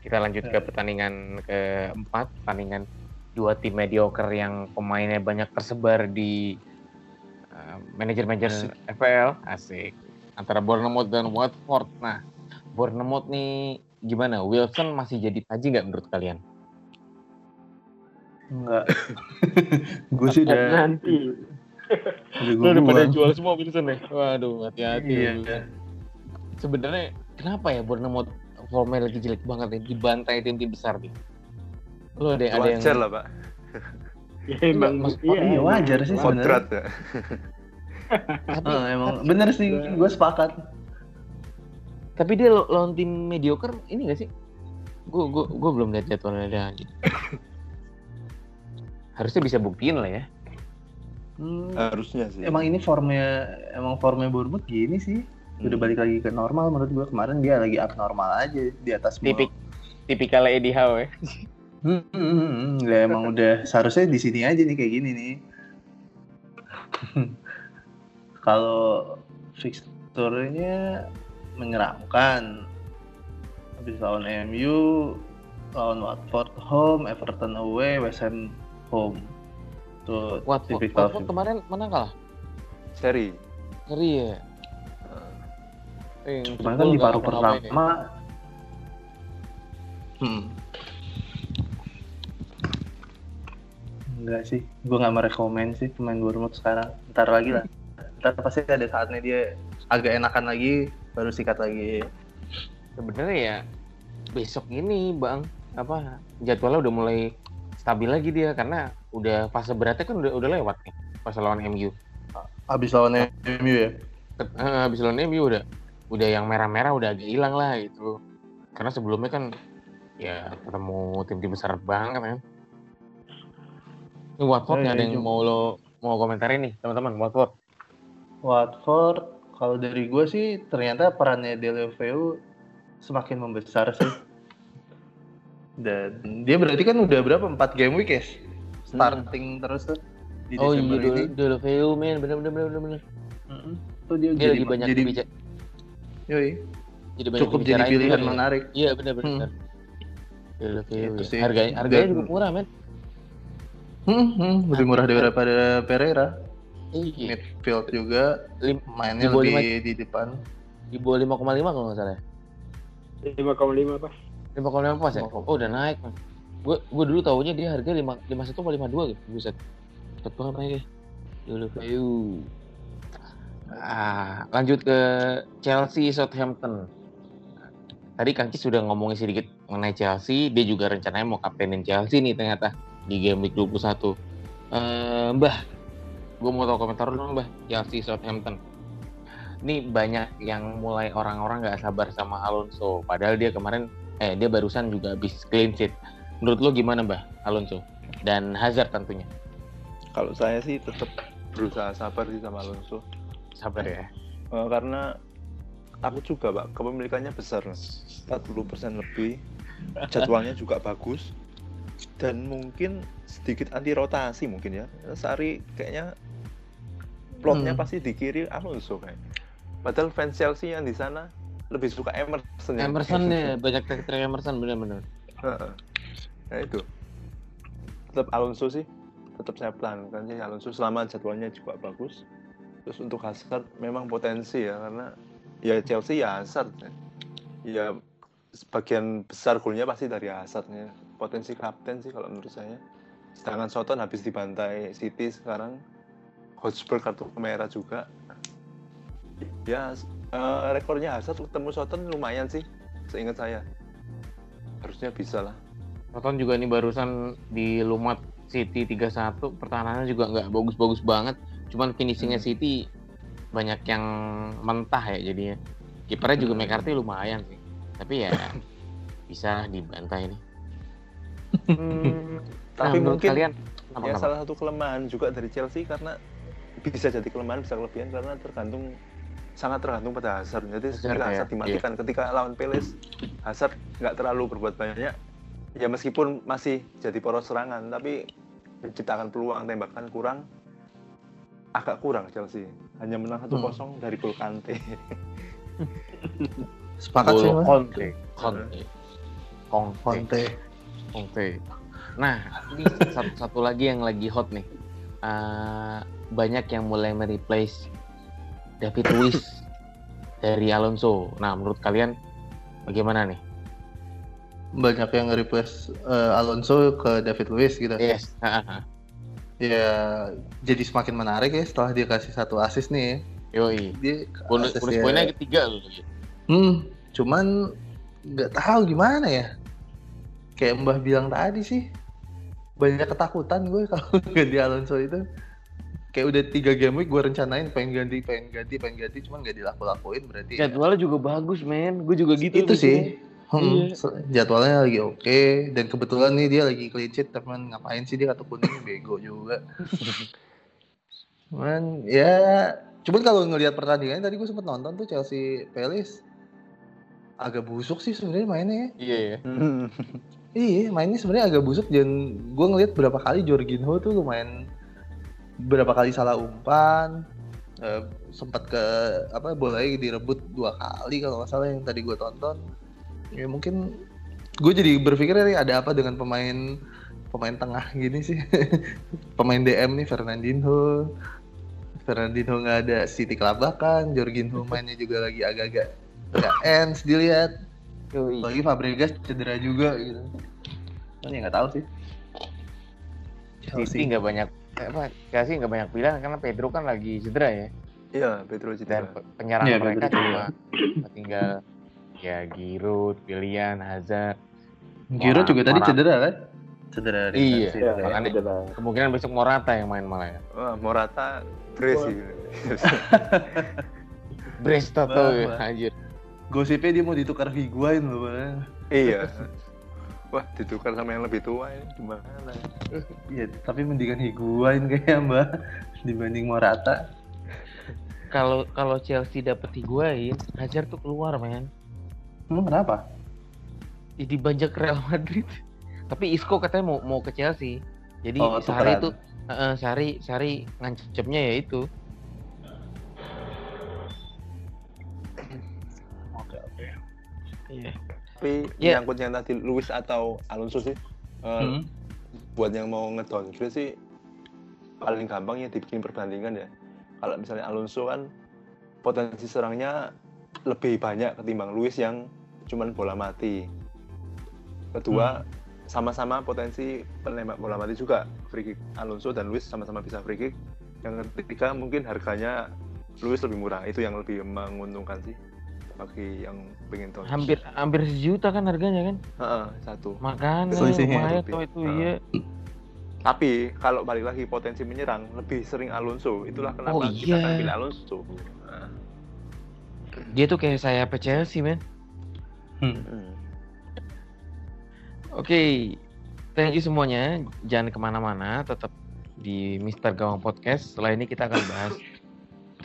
Speaker 1: Kita lanjut ke pertandingan keempat, pertandingan dua tim mediocre yang pemainnya banyak tersebar di uh, manajer-manajer FPL, asik. Antara Bournemouth dan Watford. Nah, Bournemouth nih gimana? Wilson masih jadi taji nggak menurut kalian?
Speaker 4: Enggak. gue sih udah,
Speaker 2: Nanti.
Speaker 4: udah gue buang.
Speaker 1: jual semua Wilson ya? Waduh, hati-hati.
Speaker 4: Iya.
Speaker 1: Wilson. Sebenarnya kenapa ya Bournemouth formnya lagi jelek banget nih dibantai tim-tim besar nih? Lo ada ada yang
Speaker 3: Wajar lah, Pak.
Speaker 2: Ya emang
Speaker 1: Mas-
Speaker 2: iya.
Speaker 4: iya, wajar sih sebenarnya.
Speaker 3: Kodrat ya.
Speaker 1: tapi
Speaker 4: Eh, emang bener sih, gue sepakat.
Speaker 1: Tapi dia lawan tim mediocre ini gak sih? Gue gue gue belum lihat jadwalnya dia. Harusnya bisa buktiin lah ya.
Speaker 4: Hmm,
Speaker 3: Harusnya sih.
Speaker 4: emang ini formnya, emang formnya Bournemouth gini sih. Udah
Speaker 3: Hmm.
Speaker 4: balik lagi ke normal menurut gue. Kemarin dia lagi abnormal aja di atas.
Speaker 1: Tipik tipikal Eddie Howe ya.
Speaker 4: Hmm, hmm, hmm, hmm. Ya, emang udah seharusnya di sini aja nih kayak gini nih. Kalau fixturnya menyeramkan. Habis lawan MU, lawan Watford home, Everton away, West Ham home. Tuh
Speaker 1: Watford. Watford kemarin menang kalah.
Speaker 3: Seri.
Speaker 1: Ngeri ya. Eh,
Speaker 4: Cuman
Speaker 1: jebol
Speaker 4: kan di paruh pertama Hmm. Enggak sih, gue nggak merekomen sih pemain Bournemouth sekarang. Ntar lagi lah. Ntar pasti ada saatnya dia agak enakan lagi, baru sikat lagi.
Speaker 1: Sebenarnya ya besok ini bang apa jadwalnya udah mulai stabil lagi dia karena udah fase beratnya kan udah udah lewat nih pas lawan MU.
Speaker 4: Habis lawan MU ya.
Speaker 1: Eh, habis lawan MU udah udah yang merah-merah udah agak hilang lah gitu. Karena sebelumnya kan ya ketemu tim-tim besar banget kan. Ini Watford nggak
Speaker 4: iya,
Speaker 1: ada yang
Speaker 4: juga.
Speaker 1: mau lo mau komentarin nih teman-teman Watford.
Speaker 4: Watford, kalau dari gue sih ternyata perannya Deleveu semakin membesar sih. Dan dia berarti kan udah berapa? 4 game week ya? Starting terus tuh di
Speaker 1: oh iya
Speaker 4: ini.
Speaker 1: dulu dulu men bener bener bener bener, bener.
Speaker 4: Mm-mm. Tuh dia,
Speaker 1: Dia
Speaker 4: jadi,
Speaker 1: lagi banyak
Speaker 4: jadi,
Speaker 1: dibica-
Speaker 4: yoi,
Speaker 1: jadi banyak
Speaker 4: cukup jadi pilihan
Speaker 1: juga
Speaker 4: menarik.
Speaker 1: Iya benar benar. Dulu
Speaker 4: Itu sih.
Speaker 1: Harganya harganya
Speaker 4: Dan-
Speaker 1: juga murah men.
Speaker 4: Hmm, hmm, lebih murah daripada Pereira.
Speaker 1: Iya.
Speaker 4: midfield juga
Speaker 1: Lim-
Speaker 4: mainnya
Speaker 1: Di
Speaker 4: lebih di depan.
Speaker 1: Di bawah 5,5 kalau nggak salah. ya?
Speaker 2: 5,5 pas
Speaker 1: 5,5 pas ya?
Speaker 4: 5,5.
Speaker 1: Oh udah naik man. Gue gue dulu tahunya dia harga 5 51 atau 52 gitu. Buset. Cepet banget naiknya. Dulu Ayu. Ah, lanjut ke Chelsea Southampton. Tadi Kang Cis sudah ngomongin sedikit mengenai Chelsea, dia juga rencananya mau kaptenin Chelsea nih ternyata di game week 21. Eh, Mbah, gue mau tahu komentar lu dong Mbah, Chelsea Southampton. Ini banyak yang mulai orang-orang nggak sabar sama Alonso, padahal dia kemarin eh dia barusan juga habis clean sheet. Menurut lo gimana Mbah Alonso dan Hazard tentunya?
Speaker 3: Kalau saya sih tetap berusaha sabar sih sama Alonso.
Speaker 1: Sabar ya.
Speaker 3: Eh, karena aku juga pak kepemilikannya besar 40% lebih jadwalnya juga bagus dan mungkin sedikit anti rotasi mungkin ya Sari kayaknya plotnya
Speaker 4: Hmm.
Speaker 3: pasti di kiri Alonso kayak padahal fans Chelsea yang di sana lebih suka Emerson ya.
Speaker 1: Emerson ya banyak trik-trik Emerson bener-bener.
Speaker 3: Heeh. nah itu. Tetap Alonso sih tetap saya pelankan sih. Alonso selama jadwalnya juga bagus. Terus untuk Hazard memang potensi ya karena ya Chelsea ya Hazard ya, ya sebagian besar golnya pasti dari Hazard ya. Potensi kapten sih kalau menurut saya. Sedangkan Soton habis dibantai City sekarang. Hotspur kartu merah juga. Ya eh, rekornya Hazard ketemu Soton lumayan sih seingat saya. Harusnya bisa lah.
Speaker 1: Nonton juga nih barusan di Lumat City 3-1 pertahanannya juga nggak bagus-bagus banget. Cuman finishingnya
Speaker 3: Hmm.
Speaker 1: City banyak yang mentah ya jadinya. Kipernya juga
Speaker 3: Hmm.
Speaker 1: McCarthy lumayan sih. Tapi ya bisa dibantai nih Hmm, nah,
Speaker 3: Tapi
Speaker 1: menurut
Speaker 3: mungkin
Speaker 1: kalian kenapa,
Speaker 3: ya
Speaker 1: kenapa?
Speaker 3: salah satu kelemahan juga dari Chelsea karena bisa jadi kelemahan bisa kelebihan karena tergantung sangat tergantung pada Hazard. Jadi
Speaker 1: Hazard,
Speaker 3: ketika
Speaker 1: ya.
Speaker 3: Hazard dimatikan ketika lawan Palace Hazard nggak terlalu berbuat banyak. Ya meskipun masih jadi poros serangan tapi menciptakan peluang tembakan kurang agak kurang Chelsea. Hanya menang 1-0 dari gol Kante.
Speaker 4: Sepakat sih.
Speaker 1: Conte Conte Conte
Speaker 4: Conte.
Speaker 1: Conte nah ini satu, satu lagi yang lagi hot nih Eh, banyak yang mulai mereplace David Luiz dari Alonso nah menurut kalian bagaimana nih
Speaker 4: Banyak yang nge-replace eh, Alonso ke David Luiz gitu.
Speaker 1: yes.
Speaker 4: Ya jadi semakin menarik ya setelah dia kasih satu assist nih. ya.
Speaker 1: yoi
Speaker 4: Dia
Speaker 1: bonus, bonus
Speaker 4: dia-
Speaker 1: poinnya ketiga loh
Speaker 4: Hmm, cuman nggak tahu gimana ya. Kayak Mbah bilang tadi sih, banyak ketakutan gue kalau ganti Alonso itu. Kayak udah tiga game week gue rencanain pengen ganti, pengen ganti, pengen ganti, cuman nggak dilaku-lakuin berarti. ya.
Speaker 1: jadwalnya juga bagus men gue juga gitu
Speaker 4: itu sih. Hmm,
Speaker 1: Iya.
Speaker 4: jadwalnya lagi oke dan kebetulan nih dia lagi clean sheet teman ngapain sih dia kartu kuning bego juga. Cuman ya cuman kalau ngelihat pertandingannya tadi gue sempet nonton tuh Chelsea Palace agak busuk sih sebenarnya mainnya ya.
Speaker 1: iya ya
Speaker 4: Iya, mainnya sebenarnya agak busuk dan gue ngelihat berapa kali Jorginho tuh lumayan berapa kali salah umpan, eh, sempat ke apa bolanya direbut dua kali kalau nggak salah yang tadi gue tonton. Ya mungkin gue jadi berpikir nih ada apa dengan pemain pemain tengah gini sih, pemain DM nih Fernandinho, Fernandinho nggak ada City kelabakan, Jorginho mainnya juga lagi agak-agak nggak ends dilihat. Lagi Fabregas cedera juga gitu. Kan ya nggak tahu sih.
Speaker 1: City nggak banyak apa Chelsea nggak banyak pilihan karena Pedro kan lagi cedera ya
Speaker 3: Iya, Pedro
Speaker 1: dan
Speaker 3: cedera.
Speaker 1: pe- penyerang
Speaker 4: Iya,
Speaker 1: mereka
Speaker 4: Pedro
Speaker 1: cuma tinggal ya Giroud, pilihan Hazard
Speaker 4: Giroud juga tadi cedera kan? Cedera ringan
Speaker 1: Iya,
Speaker 2: ya,
Speaker 1: makanya-
Speaker 2: udah lah.
Speaker 1: kemungkinan besok Morata yang main malah ya
Speaker 3: Wah, Morata brace sih.
Speaker 1: Brace ya anjir
Speaker 4: Gosipnya dia mau ditukar Higuain loh, Bang.
Speaker 3: iya. Wah, ditukar sama yang lebih tua ini gimana?
Speaker 4: Iya, tapi mendingan Higuain kayaknya, Mbak, dibanding Morata.
Speaker 1: kalau kalau Chelsea dapet Higuain Hazard tuh keluar men
Speaker 4: Emang kenapa?
Speaker 1: Ya, dibajak Real Madrid tapi Isco katanya mau mau ke Chelsea jadi
Speaker 4: Oh,
Speaker 1: Sari
Speaker 4: tukeran.
Speaker 1: itu Heeh, Sari Sari ngancemnya ya itu
Speaker 4: Oke, oke.
Speaker 1: iya
Speaker 3: Tapi
Speaker 1: Iya.
Speaker 3: nyangkut yang tadi Luis atau Alonso sih. eh,
Speaker 4: Hmm.
Speaker 3: Buat yang mau ngedowngrade sih paling gampang ya dibikin perbandingan ya. Kalau misalnya Alonso kan potensi serangnya lebih banyak ketimbang Luis yang cuman bola mati. Kedua, sama-sama potensi penembak bola mati juga. Free kick Alonso dan Luis sama-sama bisa free kick. Yang ketiga mungkin harganya Luis lebih murah. Itu yang lebih menguntungkan sih bagi yang pengen tahu.
Speaker 1: Hampir hampir sejuta kan harganya kan?
Speaker 3: Heeh, satu.
Speaker 1: Makanya
Speaker 3: lebih.
Speaker 1: tuh itu
Speaker 3: Ah.
Speaker 1: iya.
Speaker 3: Tapi kalau balik lagi potensi menyerang lebih sering Alonso. Itulah kenapa
Speaker 1: Oh,
Speaker 3: kita
Speaker 1: iya.
Speaker 3: akan pilih Alonso. Nah,
Speaker 1: Dia tuh kayak saya Chelsea men.
Speaker 4: Hmm.
Speaker 3: hmm.
Speaker 1: Oke, thank you semuanya. Jangan ke mana-mana, tetap di Mister Gawang Podcast. Setelah ini kita akan bahas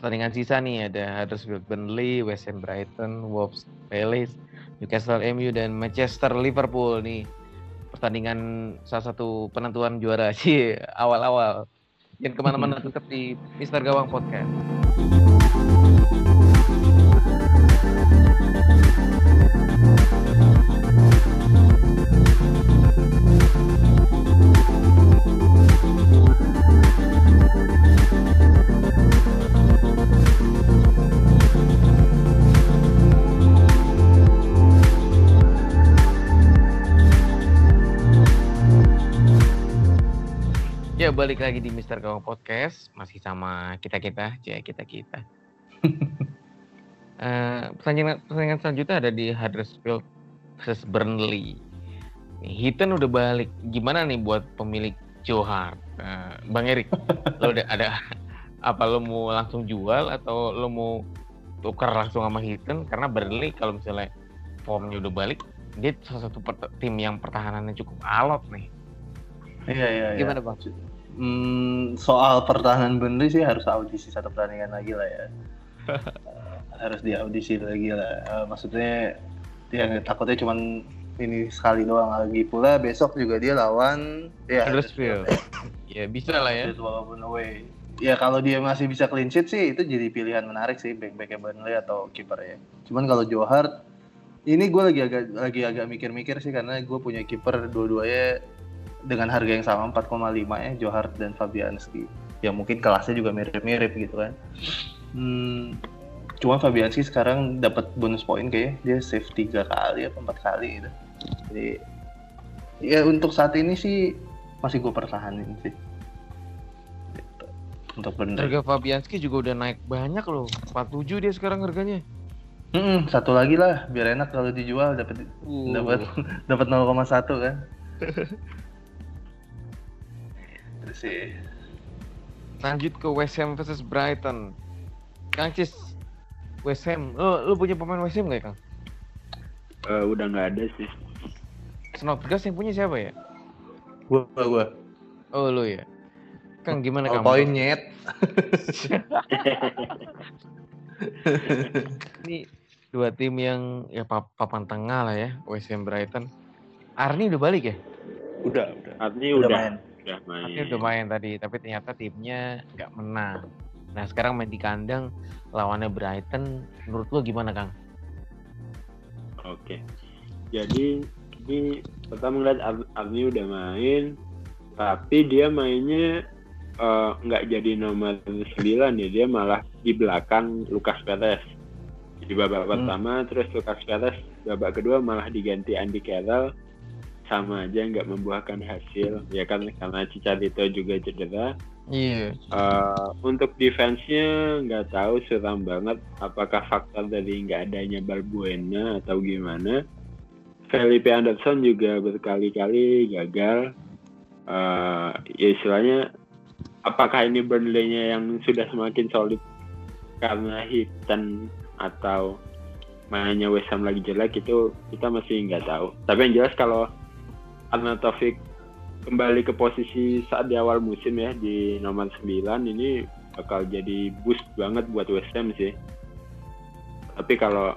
Speaker 1: pertandingan sisa nih. Ada Huddersfield Burnley, West Ham Brighton, Wolves Palace, Newcastle MU, dan Manchester Liverpool nih. Pertandingan salah satu penentuan juara sih awal-awal. Jangan ke mana-mana, tetap di Mister Gawang Podcast. Ya balik lagi di Mister Gawang Podcast masih sama kita kita, ya kita kita. Eh, pertandingan pertandingan selanjutnya ada di Huddersfield versus Burnley. Nih, Heaton udah balik. Gimana nih buat pemilik Joe Hart? Eh, Bang Erik, lo udah ada apa lo mau langsung jual atau lo mau tukar langsung sama Heaton? Karena Burnley kalau misalnya formnya udah balik, dia salah satu tim yang pertahanannya cukup alot nih.
Speaker 4: Iya iya. iya.
Speaker 1: Gimana bang?
Speaker 4: Hmm, soal pertahanan Burnley sih harus audisi satu pertandingan lagi lah ya. Harus diaudisi lagi lah. Eh, maksudnya ya takutnya cuman ini sekali doang lagi pula besok juga dia lawan ya
Speaker 1: Huddersfield. ya bisa lah ya.
Speaker 4: Walaupun away. Ya kalau dia masih bisa clean sheet sih itu jadi pilihan menarik sih back-backnya Burnley atau kiper ya. Cuman kalau Joe Hart ini gue lagi agak lagi agak mikir-mikir sih karena gue punya kiper dua-duanya dengan harga yang sama 4,5 ya Joe Hart dan Fabianski. Ya mungkin kelasnya juga mirip-mirip gitu kan. Hmm, cuma Fabianski sekarang dapat bonus poin kayaknya dia save tiga kali apa empat kali gitu. Jadi ya untuk saat ini sih masih gue pertahanin sih. Gitu. Untuk Burnley.
Speaker 1: Harga Fabianski juga udah naik banyak loh. 47 dia sekarang harganya.
Speaker 4: Mm-mm, satu lagi lah biar enak kalau dijual dapat
Speaker 1: Uh.
Speaker 4: dapat dapat 0,1 kan. Sih.
Speaker 1: Lanjut ke West Ham versus Brighton. Kang Cis, West Ham. Lo, lo punya pemain West Ham nggak Kang?
Speaker 2: Eh, udah nggak ada sih.
Speaker 1: Snodgrass yang punya siapa ya?
Speaker 4: Gua gua.
Speaker 1: Oh lo ya. Kang gimana
Speaker 4: Nol
Speaker 1: Kang?
Speaker 4: poin nyet.
Speaker 1: Ini dua tim yang ya pap- papan tengah lah ya, West Ham Brighton. Arni udah balik ya?
Speaker 3: Udah, udah.
Speaker 2: Artinya
Speaker 4: Udah
Speaker 2: udah,
Speaker 4: main.
Speaker 2: Udah main.
Speaker 1: Arni udah main tadi, tapi ternyata timnya nggak menang. Nah sekarang main di kandang lawannya Brighton. Menurut lo gimana Kang?
Speaker 2: Oke. Jadi ini pertama ngeliat Arni udah main, tapi dia mainnya eh, nggak jadi nomor 9 ya, dia malah di belakang Lukas Perez. Di babak
Speaker 4: Hmm.
Speaker 2: pertama, terus Lukas Perez babak kedua malah diganti Andy Carroll, sama aja nggak membuahkan hasil. Ya kan karena Chicharito juga cedera.
Speaker 1: Iya.
Speaker 2: Eh, untuk defense-nya nggak tahu suram banget apakah faktor dari nggak adanya Balbuena atau gimana. Felipe Anderson juga berkali-kali gagal. Eh, ya istilahnya apakah ini Burnley-nya yang sudah semakin solid karena Hitan atau mainnya West Ham lagi jelek itu kita masih nggak tahu. Tapi yang jelas kalau Arnautovic kembali ke posisi saat di awal musim ya di nomor 9 ini bakal jadi boost banget buat West Ham sih. Tapi kalau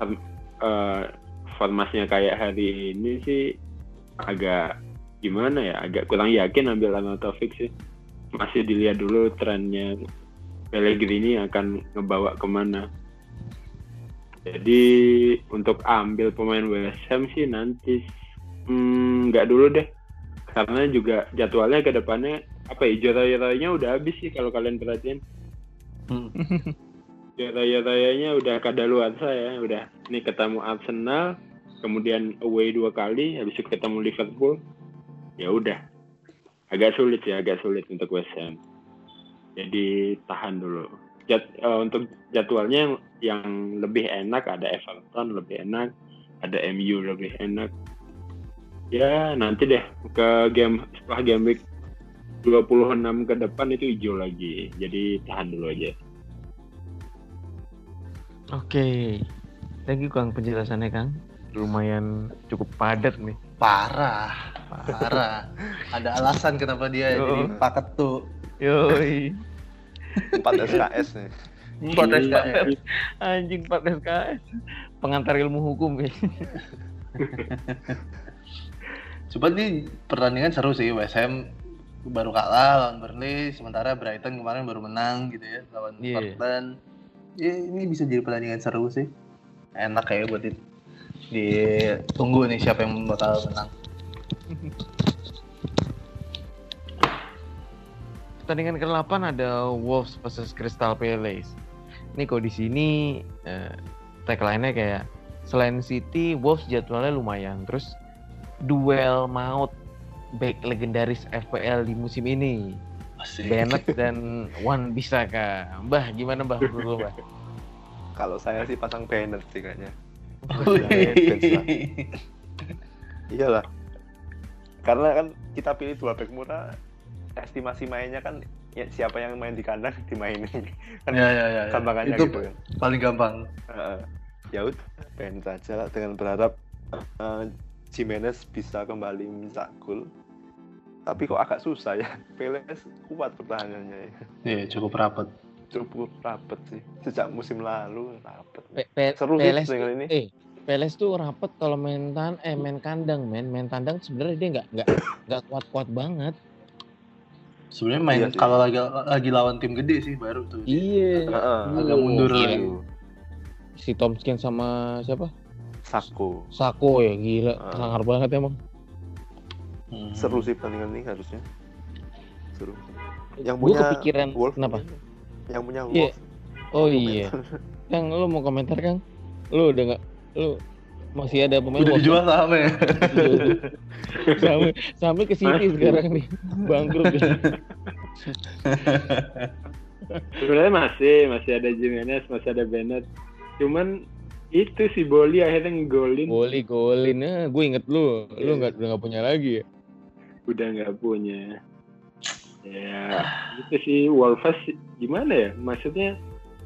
Speaker 2: eh, formasinya kayak hari ini sih agak gimana ya, agak kurang yakin ambil Arnautovic sih. Masih dilihat dulu trennya Pellegrini akan ngebawa ke mana. Jadi untuk ambil pemain West Ham sih nanti hmm, nggak dulu deh karena juga jadwalnya ke depannya apa ya jota-jotanya udah habis sih kalau kalian perhatiin.
Speaker 4: Hmm.
Speaker 2: Jota-jotanya udah kadaluarsa ya, udah nih ketemu Arsenal, kemudian away dua kali, habis itu ketemu Liverpool. Ya udah. Agak sulit ya, agak sulit untuk West Ham. Jadi tahan dulu. Jad, eh, untuk jadwalnya yang, yang lebih enak ada Everton lebih enak, ada MU lebih enak. Ya nanti deh ke game setelah game week 26 ke depan itu hijau lagi. Jadi tahan dulu aja.
Speaker 1: Oke. Thank you Kang penjelasannya Kang. Lumayan cukup padat nih.
Speaker 4: Parah, parah. Ada alasan kenapa dia
Speaker 1: Yo.
Speaker 4: jadi paket tuh.
Speaker 1: Yoi.
Speaker 3: 4 SKS nih.
Speaker 4: Empat
Speaker 2: Iya.
Speaker 4: SKS.
Speaker 1: Anjing 4 SKS. Pengantar ilmu hukum ya.
Speaker 4: Coba nih pertandingan seru sih West Ham baru kalah lawan Burnley sementara Brighton kemarin baru menang gitu ya lawan
Speaker 1: Iya.
Speaker 4: Portland. Ya ini bisa jadi pertandingan seru sih. Enak kayak buat di, ditunggu nih siapa yang bakal menang.
Speaker 1: Pertandingan ke-8 ada Wolves versus Crystal Palace. Ini kok di sini eh, tagline-nya kayak selain City, Wolves jadwalnya lumayan. Terus duel maut back legendaris FPL di musim ini.
Speaker 4: Asik.
Speaker 1: Bennett dan Wan Bisaka. Mbah, gimana Mbah Mbah?
Speaker 3: Kalau saya sih pasang Bennett sih kayaknya. Iyalah. Karena kan kita pilih dua back murah, estimasi mainnya kan ya siapa yang main di kandang dimainin. kan
Speaker 4: ya ya ya. ya.
Speaker 3: gampangannya
Speaker 4: Itu
Speaker 3: gitu kan.
Speaker 4: paling gampang.
Speaker 3: Heeh. ya udah, Bennett aja lah dengan berharap eh, Jimenez bisa kembali mencetak gol. Tapi kok agak susah ya. PLS kuat pertahanannya ya.
Speaker 4: Iya cukup rapat.
Speaker 3: Cukup rapet sih. Sejak musim lalu rapet.
Speaker 1: Pe- Pe-
Speaker 3: Seru sih
Speaker 1: Peles,
Speaker 3: dengan ini.
Speaker 1: eh, Peles tuh rapet kalau main tan eh main kandang, men. Main tandang sebenarnya dia nggak nggak nggak kuat-kuat banget.
Speaker 4: Sebenarnya main
Speaker 3: Iya sih.
Speaker 4: kalau lagi lagi lawan tim gede sih baru tuh.
Speaker 1: Iya.
Speaker 3: Heeh.
Speaker 4: Agak mundur
Speaker 1: Gila.
Speaker 4: lagi.
Speaker 1: Si Tomskin sama siapa?
Speaker 3: Sako.
Speaker 1: Sako ya gila,
Speaker 3: Ah.
Speaker 1: sangar banget emang.
Speaker 4: Hmm.
Speaker 3: Seru sih pertandingan ini harusnya. Seru. Yang
Speaker 1: Gue
Speaker 3: punya
Speaker 1: kepikiran
Speaker 3: Wolf
Speaker 1: kenapa?
Speaker 3: Yang punya
Speaker 1: Iya.
Speaker 3: Wolf.
Speaker 1: Oh iya. Kang, lu mau komentar Kang? Lu udah nggak? Lu masih ada pemain
Speaker 4: Udah dijual sahamnya. ya?
Speaker 1: sampai sampai ke City sekarang nih bangkrut ya.
Speaker 2: Sebenarnya masih, masih ada Jimenez, masih ada Bennett. Cuman itu si Boli akhirnya ngegolin
Speaker 1: Goli golin, nah, gue inget lu, lu nggak udah nggak punya lagi ya?
Speaker 2: udah nggak punya. Ya, itu sih Wolves gimana ya? Maksudnya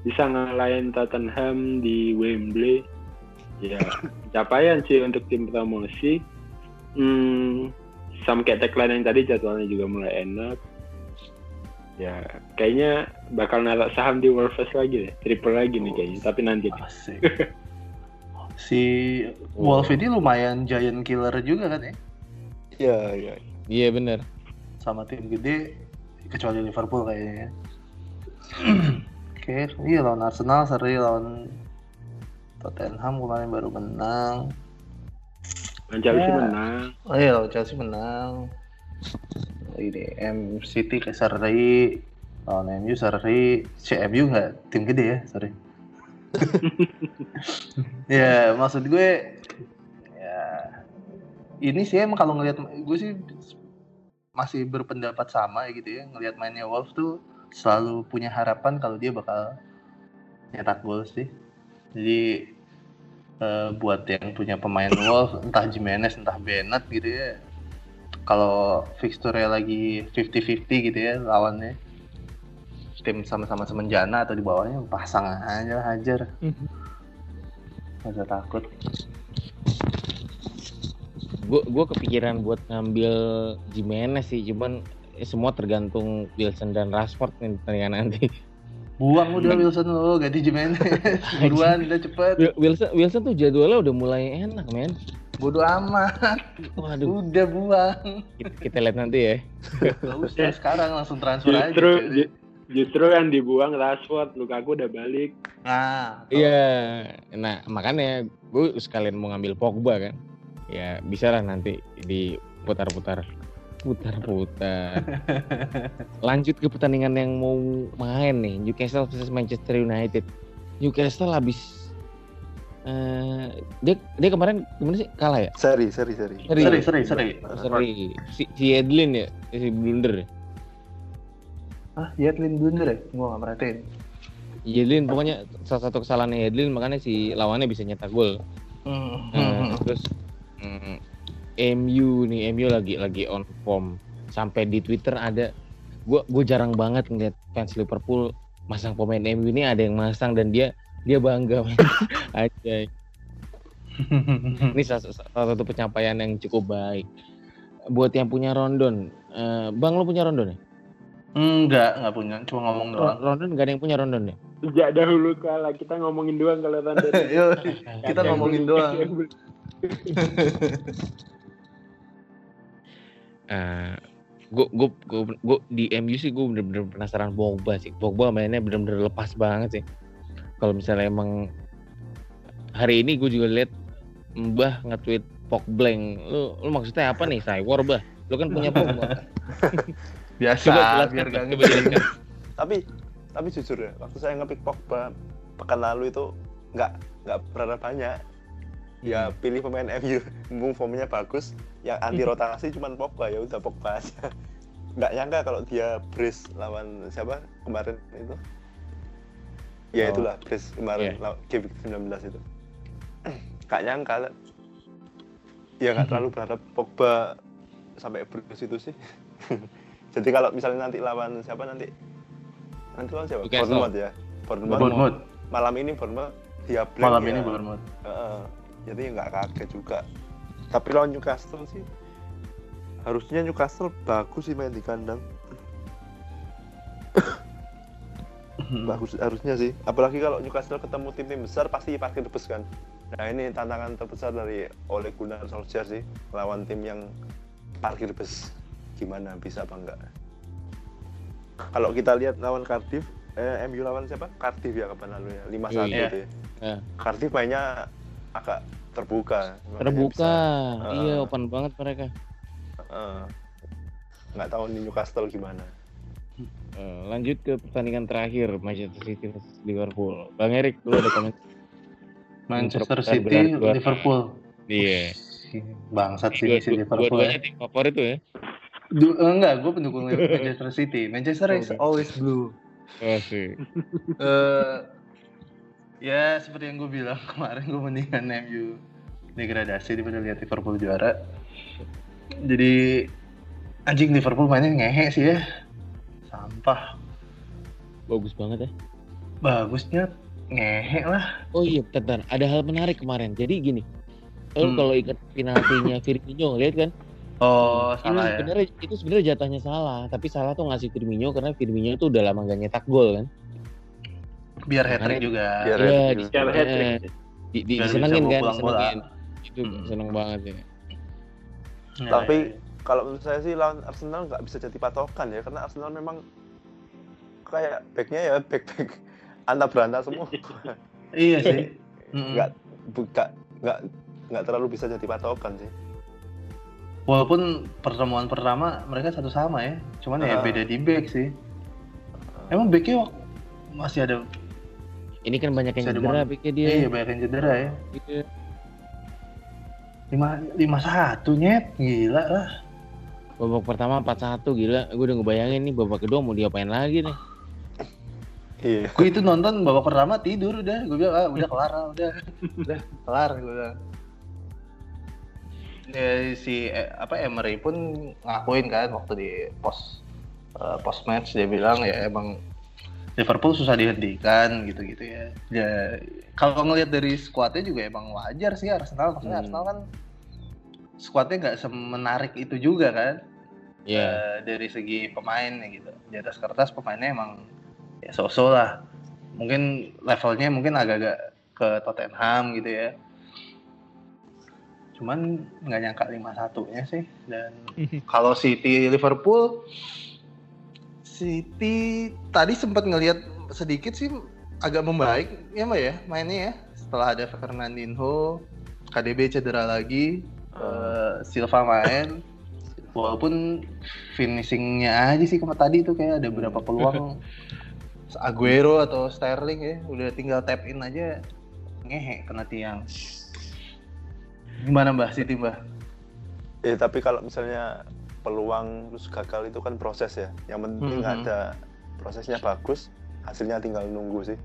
Speaker 2: bisa ngalahin Tottenham di Wembley. Ya, capaian sih untuk tim promosi. Hmm, sama kayak tagline yang tadi jadwalnya juga mulai enak. Ya, kayaknya bakal naruh saham di Wolves lagi deh. Triple lagi nih kayaknya, tapi nanti.
Speaker 4: Asik. Si Wolf ini lumayan giant killer juga kan ya?
Speaker 3: Iya, iya.
Speaker 1: Iya bener.
Speaker 4: Sama tim gede kecuali Liverpool kayaknya. ya. Oke, iya lawan Arsenal seri lawan Tottenham kemarin baru menang.
Speaker 2: Dan Chelsea
Speaker 4: Ya.
Speaker 2: menang.
Speaker 4: Oh iya lawan Chelsea menang. Ini M City ke seri lawan MU seri. CMU nggak tim gede ya, sorry. ya maksud gue ya ini sih emang kalau ngelihat gue sih masih berpendapat sama ya gitu ya ngelihat mainnya Wolves tuh selalu punya harapan kalau dia bakal nyetak gol sih. Jadi eh, buat yang punya pemain Wolves entah Jimenez entah Bennett gitu ya kalau fixture lagi 50-50 gitu ya lawannya tim sama-sama semenjana atau di bawahnya pasang aja hajar nggak usah takut
Speaker 1: Gue gue kepikiran buat ngambil Jimenez sih, cuman eh, semua tergantung Wilson dan Rashford nih pertandingan nanti.
Speaker 4: buang udah Wilson lo ganti Jimenez buruan udah cepet
Speaker 1: Wil- Wilson Wilson tuh jadwalnya udah mulai enak men.
Speaker 4: bodo amat
Speaker 1: Waduh,
Speaker 4: udah buang
Speaker 1: kita, kita lihat nanti ya.
Speaker 4: Gak usah sekarang langsung transfer aja
Speaker 2: Justru
Speaker 4: cuy.
Speaker 2: Ju- justru yang dibuang Rashford, Lukaku udah balik.
Speaker 4: nah
Speaker 1: Iya, nah makanya gue sekalian mau ngambil Pogba kan. Ya bisa lah nanti diputar-putar. putar-putar. Lanjut ke pertandingan yang mau main nih, Newcastle versus Manchester United. Newcastle habis eh dia dia kemarin gimana sih kalah ya?
Speaker 3: Seri, seri, seri.
Speaker 1: Seri.
Speaker 4: Seri, seri, seri.
Speaker 1: Seri. Si, si Edlin ya, si blunder. ya?
Speaker 4: Ah, Yetlin blunder ya? Gua nggak merhatiin.
Speaker 1: Edlin pokoknya salah satu kesalahan Edlin makanya si lawannya bisa nyetak gol.
Speaker 4: Hmm.
Speaker 1: Nah, terus mm, MU nih MU lagi lagi on form sampai di Twitter ada gua gue jarang banget ngeliat fans Liverpool masang pemain MU ini ada yang masang dan dia dia bangga aja ini salah, salah satu pencapaian yang cukup baik buat yang punya Rondon eh, bang lo punya Rondon ya
Speaker 4: Enggak, enggak punya. Cuma ngomong doang.
Speaker 1: Rondon gak ada yang punya Rondon ya
Speaker 2: Sejak dahulu kala kita ngomongin doang kalau Rondon.
Speaker 4: Yo, kita ngomongin doang.
Speaker 1: Eh, gue gue gue di MU sih gue bener-bener penasaran Pogba sih. Pogba mainnya bener-bener lepas banget sih. Kalau misalnya emang hari ini gue juga lihat Mbah nge-tweet Pogblank. Lu lu maksudnya apa nih, Cywar, Bah? Lu kan punya Pogba.
Speaker 4: Biasa,
Speaker 1: Coba jelaskan,
Speaker 4: biar gak
Speaker 1: coba jelaskan.
Speaker 3: Tapi tapi jujur ya, waktu saya ngepick Pogba pekan lalu itu nggak nggak berharap banyak. Ya pilih pemain MU, mumpung formnya bagus, yang anti rotasi cuman Pogba ya udah Pogba aja. Nggak nyangka kalau dia brace lawan siapa kemarin itu. Ya
Speaker 1: Oh.
Speaker 3: itulah brace kemarin lawan game 19 itu. Nggak nyangka. Ya nggak terlalu berharap Pogba sampai brace itu sih. Jadi kalau misalnya nanti lawan siapa nanti? Nanti lawan siapa?
Speaker 1: Newcastle.
Speaker 3: Bournemouth ya. Bournemouth.
Speaker 4: Bournemouth.
Speaker 3: Malam ini Bournemouth dia blank
Speaker 4: Malam
Speaker 3: ya.
Speaker 4: ini Bournemouth.
Speaker 3: Heeh. jadi nggak kaget juga. Tapi lawan Newcastle sih harusnya Newcastle bagus sih main di kandang. Bagus harusnya sih. Apalagi kalau Newcastle ketemu tim-tim besar pasti parkir bus kan. Nah ini tantangan terbesar dari Ole Gunnar Solskjaer sih lawan tim yang parkir bus. Gimana bisa apa enggak? Kalau kita lihat lawan Cardiff, eh, MU lawan siapa? Cardiff ya kapan lalu ya? 5-1
Speaker 1: Iya.
Speaker 3: tuh ya.
Speaker 1: Ya.
Speaker 3: Cardiff mainnya agak terbuka.
Speaker 1: Terbuka.
Speaker 3: bisa,
Speaker 1: iya,
Speaker 3: uh,
Speaker 1: open banget mereka.
Speaker 3: uh, nggak tahu di Newcastle gimana.
Speaker 1: Eh, lanjut ke pertandingan terakhir Manchester City versus Liverpool. Bang Erik, lu ada komen?
Speaker 4: Manchester City,
Speaker 1: benar.
Speaker 4: Liverpool.
Speaker 1: Iya.
Speaker 4: Bangsat sih si Liverpool.
Speaker 1: Dua-duanya
Speaker 4: ya.
Speaker 1: tim favorit tuh ya.
Speaker 4: Du- eh, enggak, gue pendukung Manchester City. Manchester is
Speaker 1: Oke.
Speaker 4: always blue.
Speaker 1: Oh sih.
Speaker 4: eh ya seperti yang gue bilang kemarin gue mendingan MU degradasi daripada lihat Liverpool juara. Jadi anjing Liverpool mainnya ngehe sih ya. Sampah.
Speaker 1: Bagus banget ya.
Speaker 4: Bagusnya ngehe lah.
Speaker 1: Oh iya, bentar, bentar. Ada hal menarik kemarin. Jadi gini, lo
Speaker 4: Hmm.
Speaker 1: kalau ikat penaltinya Firmino, lihat kan?
Speaker 4: Oh,
Speaker 1: itu
Speaker 4: salah ya.
Speaker 1: sebenarnya itu sebenarnya jatahnya salah, tapi salah tuh ngasih Firmino karena Firmino tuh udah lama gak nyetak gol kan?
Speaker 4: Biar hat trick juga.
Speaker 3: Biar
Speaker 1: Iya,
Speaker 3: hat-trick
Speaker 1: di,
Speaker 3: juga.
Speaker 2: Biar hat-trick.
Speaker 1: eh, di, di,
Speaker 4: Biar
Speaker 1: disenengin kan, disenengin. Itu
Speaker 4: Hmm.
Speaker 1: seneng banget ya.
Speaker 4: Ya,
Speaker 3: Tapi
Speaker 4: ya, ya.
Speaker 3: kalau menurut saya sih lawan Arsenal nggak bisa jadi patokan ya karena Arsenal memang kayak backnya ya back back anta beranta semua.
Speaker 4: iya sih.
Speaker 3: Nggak buka nggak nggak terlalu bisa jadi patokan sih.
Speaker 4: Walaupun pertemuan pertama mereka satu sama ya, cuman ya
Speaker 3: Ah.
Speaker 4: beda di back sih. Emang backnya masih ada
Speaker 1: Ini kan banyak yang cedera, pikir dia.
Speaker 4: iya banyak yang cedera ya.
Speaker 1: Iya.
Speaker 4: lima lima satu nyet gila lah.
Speaker 1: Babak pertama 4-1 gila. Gue udah ngebayangin nih babak kedua mau diapain lagi nih.
Speaker 3: Iya.
Speaker 4: Gue itu nonton babak pertama tidur udah, gue bilang ah, udah kelar ah, udah udah kelar gue bilang. Ya, si eh, apa Emery pun ngakuin kan waktu di post eh, post match dia bilang ya emang Liverpool susah dihentikan gitu-gitu ya. Ya kalau ngelihat dari skuadnya juga emang wajar sih Arsenal, maksudnya
Speaker 1: Hmm.
Speaker 4: Arsenal kan skuadnya nggak semenarik itu juga kan.
Speaker 1: Iya.
Speaker 4: Eh, dari segi pemain gitu. Di atas kertas pemainnya emang ya so-so lah. Mungkin levelnya mungkin agak-agak ke Tottenham gitu ya. Cuman nggak nyangka 5-1-nya sih. Dan kalau City Liverpool City tadi sempat ngelihat sedikit sih agak membaik ya Mbak ya mainnya ya. Setelah ada Fernandinho, KDB cedera lagi, eh, Silva main, walaupun finishingnya aja sih kemarin tadi tuh kayak ada beberapa peluang Aguero atau Sterling ya udah tinggal tap in aja ngehe kena tiang gimana mbah Siti mbah
Speaker 3: Ya tapi kalau misalnya peluang terus gagal itu kan proses ya. Yang penting
Speaker 4: Mhm.
Speaker 3: ada prosesnya bagus, hasilnya tinggal nunggu sih.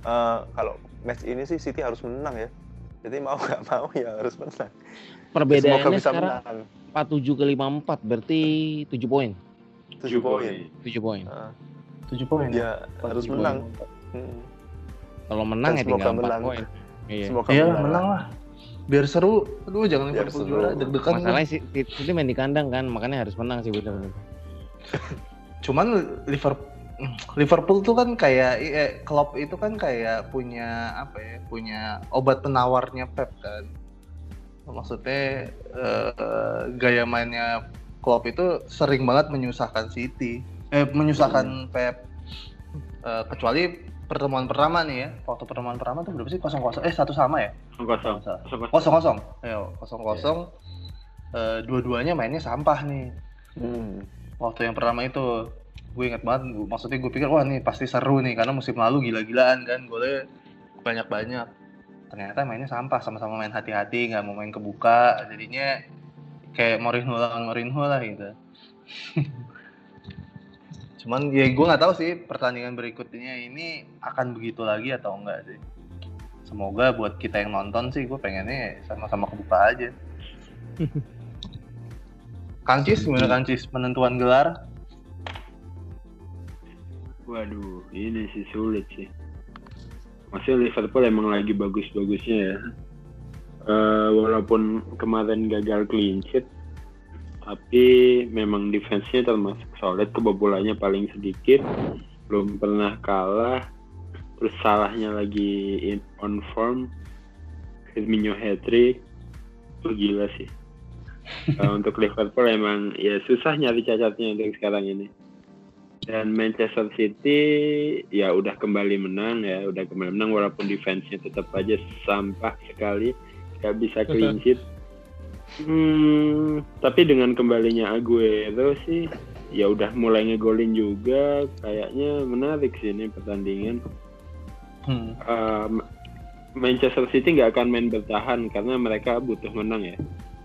Speaker 3: Eh, kalau match ini sih City harus menang ya. Jadi mau nggak mau ya harus menang. Semoga
Speaker 1: Perbedaannya
Speaker 3: bisa
Speaker 1: sekarang
Speaker 3: menang.
Speaker 1: 47 ke 54 berarti 7 poin.
Speaker 3: 7 poin.
Speaker 1: 7 poin.
Speaker 3: Eh,
Speaker 4: 7 poin
Speaker 3: ya harus menang. Hmm.
Speaker 1: Kalau menang
Speaker 3: Dan
Speaker 1: ya
Speaker 3: semoga
Speaker 1: tinggal 4
Speaker 3: menang.
Speaker 1: poin. Iya.
Speaker 3: Semoga
Speaker 4: iya
Speaker 3: menang.
Speaker 4: menang lah biar seru. Aduh jangan
Speaker 3: Biar
Speaker 4: Liverpool juara deg-degan
Speaker 1: Masalahnya sih City main di kandang kan, makanya harus menang sih bener-bener.
Speaker 4: cuman Liverpool Liverpool tuh kan kayak eh, Klopp itu kan kayak punya apa ya punya obat penawarnya Pep kan. Maksudnya eh, gaya mainnya Klopp itu sering banget menyusahkan City eh menyusahkan Pep. Eh, kecuali pertemuan pertama nih ya. Waktu pertemuan pertama tuh berapa sih? Kosong kosong eh satu sama ya?
Speaker 2: Kosong.
Speaker 4: Kosong kosong ayo kosong kosong Eh, dua-duanya mainnya sampah nih.
Speaker 3: Hmm.
Speaker 4: waktu yang pertama itu gue inget banget gua- maksudnya gue pikir wah nih pasti seru nih karena musim lalu gila-gilaan kan golnya banyak-banyak. Ternyata mainnya sampah sama-sama main hati-hati nggak mau main kebuka. Jadinya kayak Mourinho lawan Mourinho lah gitu cuman ya gue nggak tahu sih pertandingan berikutnya ini akan begitu lagi atau enggak sih semoga buat kita yang nonton sih gue pengennya sama-sama kebuka aja Kancis gimana Kancis penentuan gelar
Speaker 2: Waduh, ini sih sulit sih. Maksudnya Liverpool emang lagi bagus-bagusnya ya. Eh, walaupun kemarin gagal clean sheet, tapi memang defense-nya termasuk solid, kebobolannya paling sedikit, belum pernah kalah, terus salahnya lagi in on form, Firmino hat-trick, itu gila sih. Eh, untuk Liverpool emang ya susah nyari cacatnya untuk sekarang ini. Dan Manchester City ya udah kembali menang ya udah kembali menang walaupun defense-nya tetap aja sampah sekali. Nggak bisa clean sheet hmm, tapi dengan kembalinya Aguero sih ya udah mulai ngegolin juga. Kayaknya menarik sih ini pertandingan.
Speaker 4: Hmm.
Speaker 2: Um, Manchester City nggak akan main bertahan karena mereka butuh menang ya.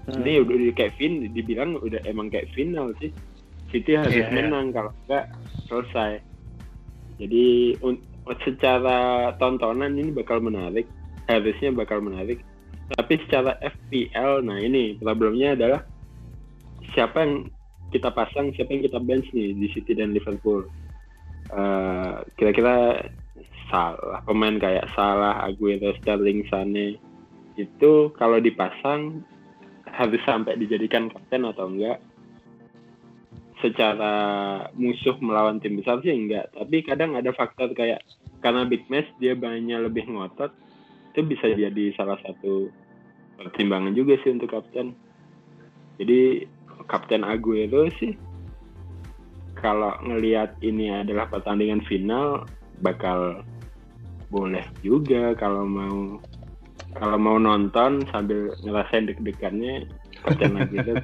Speaker 2: Ini udah kayak fin dibilang udah emang kayak final sih. City harus
Speaker 4: Iya, iya.
Speaker 2: menang kalau enggak selesai. Jadi un- secara tontonan ini bakal menarik. Harusnya bakal menarik tapi secara FPL nah ini problemnya adalah siapa yang kita pasang siapa yang kita bench nih di City dan Liverpool. Eh, kira-kira salah pemain kayak Salah, Aguero, Sterling, Sane itu kalau dipasang harus sampai dijadikan kapten atau enggak? Secara musuh melawan tim besar sih enggak tapi kadang ada faktor kayak karena big match dia banyak lebih ngotot itu bisa jadi salah satu pertimbangan juga sih untuk kapten. Jadi kapten Aguero sih kalau ngelihat ini adalah pertandingan final bakal boleh juga kalau mau kalau mau nonton sambil ngerasain deg-degannya kapten Aguero.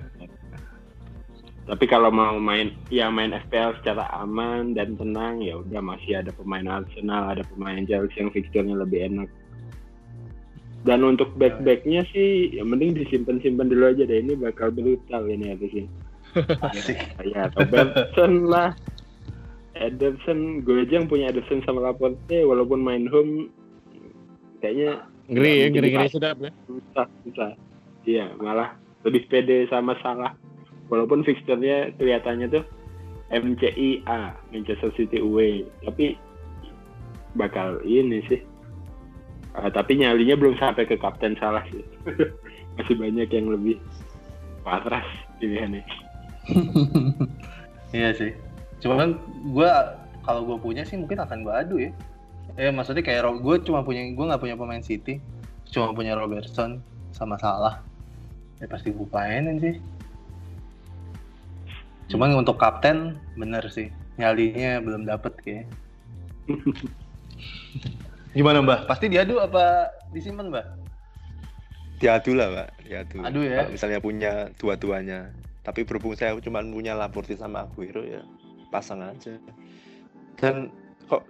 Speaker 2: Tapi kalau mau main ya main FPL secara aman dan tenang ya udah masih ada pemain Arsenal ada pemain Chelsea yang fixturenya lebih enak dan untuk back backnya sih yang mending disimpan simpan dulu aja deh. Ini bakal brutal ini harusnya.
Speaker 4: Asik.
Speaker 2: ya Robertson lah. Ederson gue aja yang punya Ederson sama Laporte walaupun main home kayaknya
Speaker 1: Ngeri ya, ngeri-ngeri. sedap ya.
Speaker 2: susah susah. Iya malah lebih pede sama salah. Walaupun fixturnya kelihatannya tuh MCIA Manchester City away tapi bakal ini sih Ah, tapi nyalinya belum sampai ke kapten salah sih. Masih banyak yang lebih patras pilihannya.
Speaker 4: Iya sih. Cuman gue kalau gue punya sih mungkin akan gue adu ya. Eh maksudnya kayak gue cuma punya gue nggak punya pemain City. Cuma punya Robertson sama Salah. Ya pasti gue mainin sih. Cuman untuk kapten bener sih. Nyalinya belum dapet kayak gimana mbak pasti diadu apa disimpan mbak
Speaker 3: Diadu lah, Pak. Diadu.
Speaker 4: Adu ya.
Speaker 3: Kalau misalnya punya dua-duanya. tapi berhubung saya cuma punya Laporte sama Aguero ya pasang aja dan kok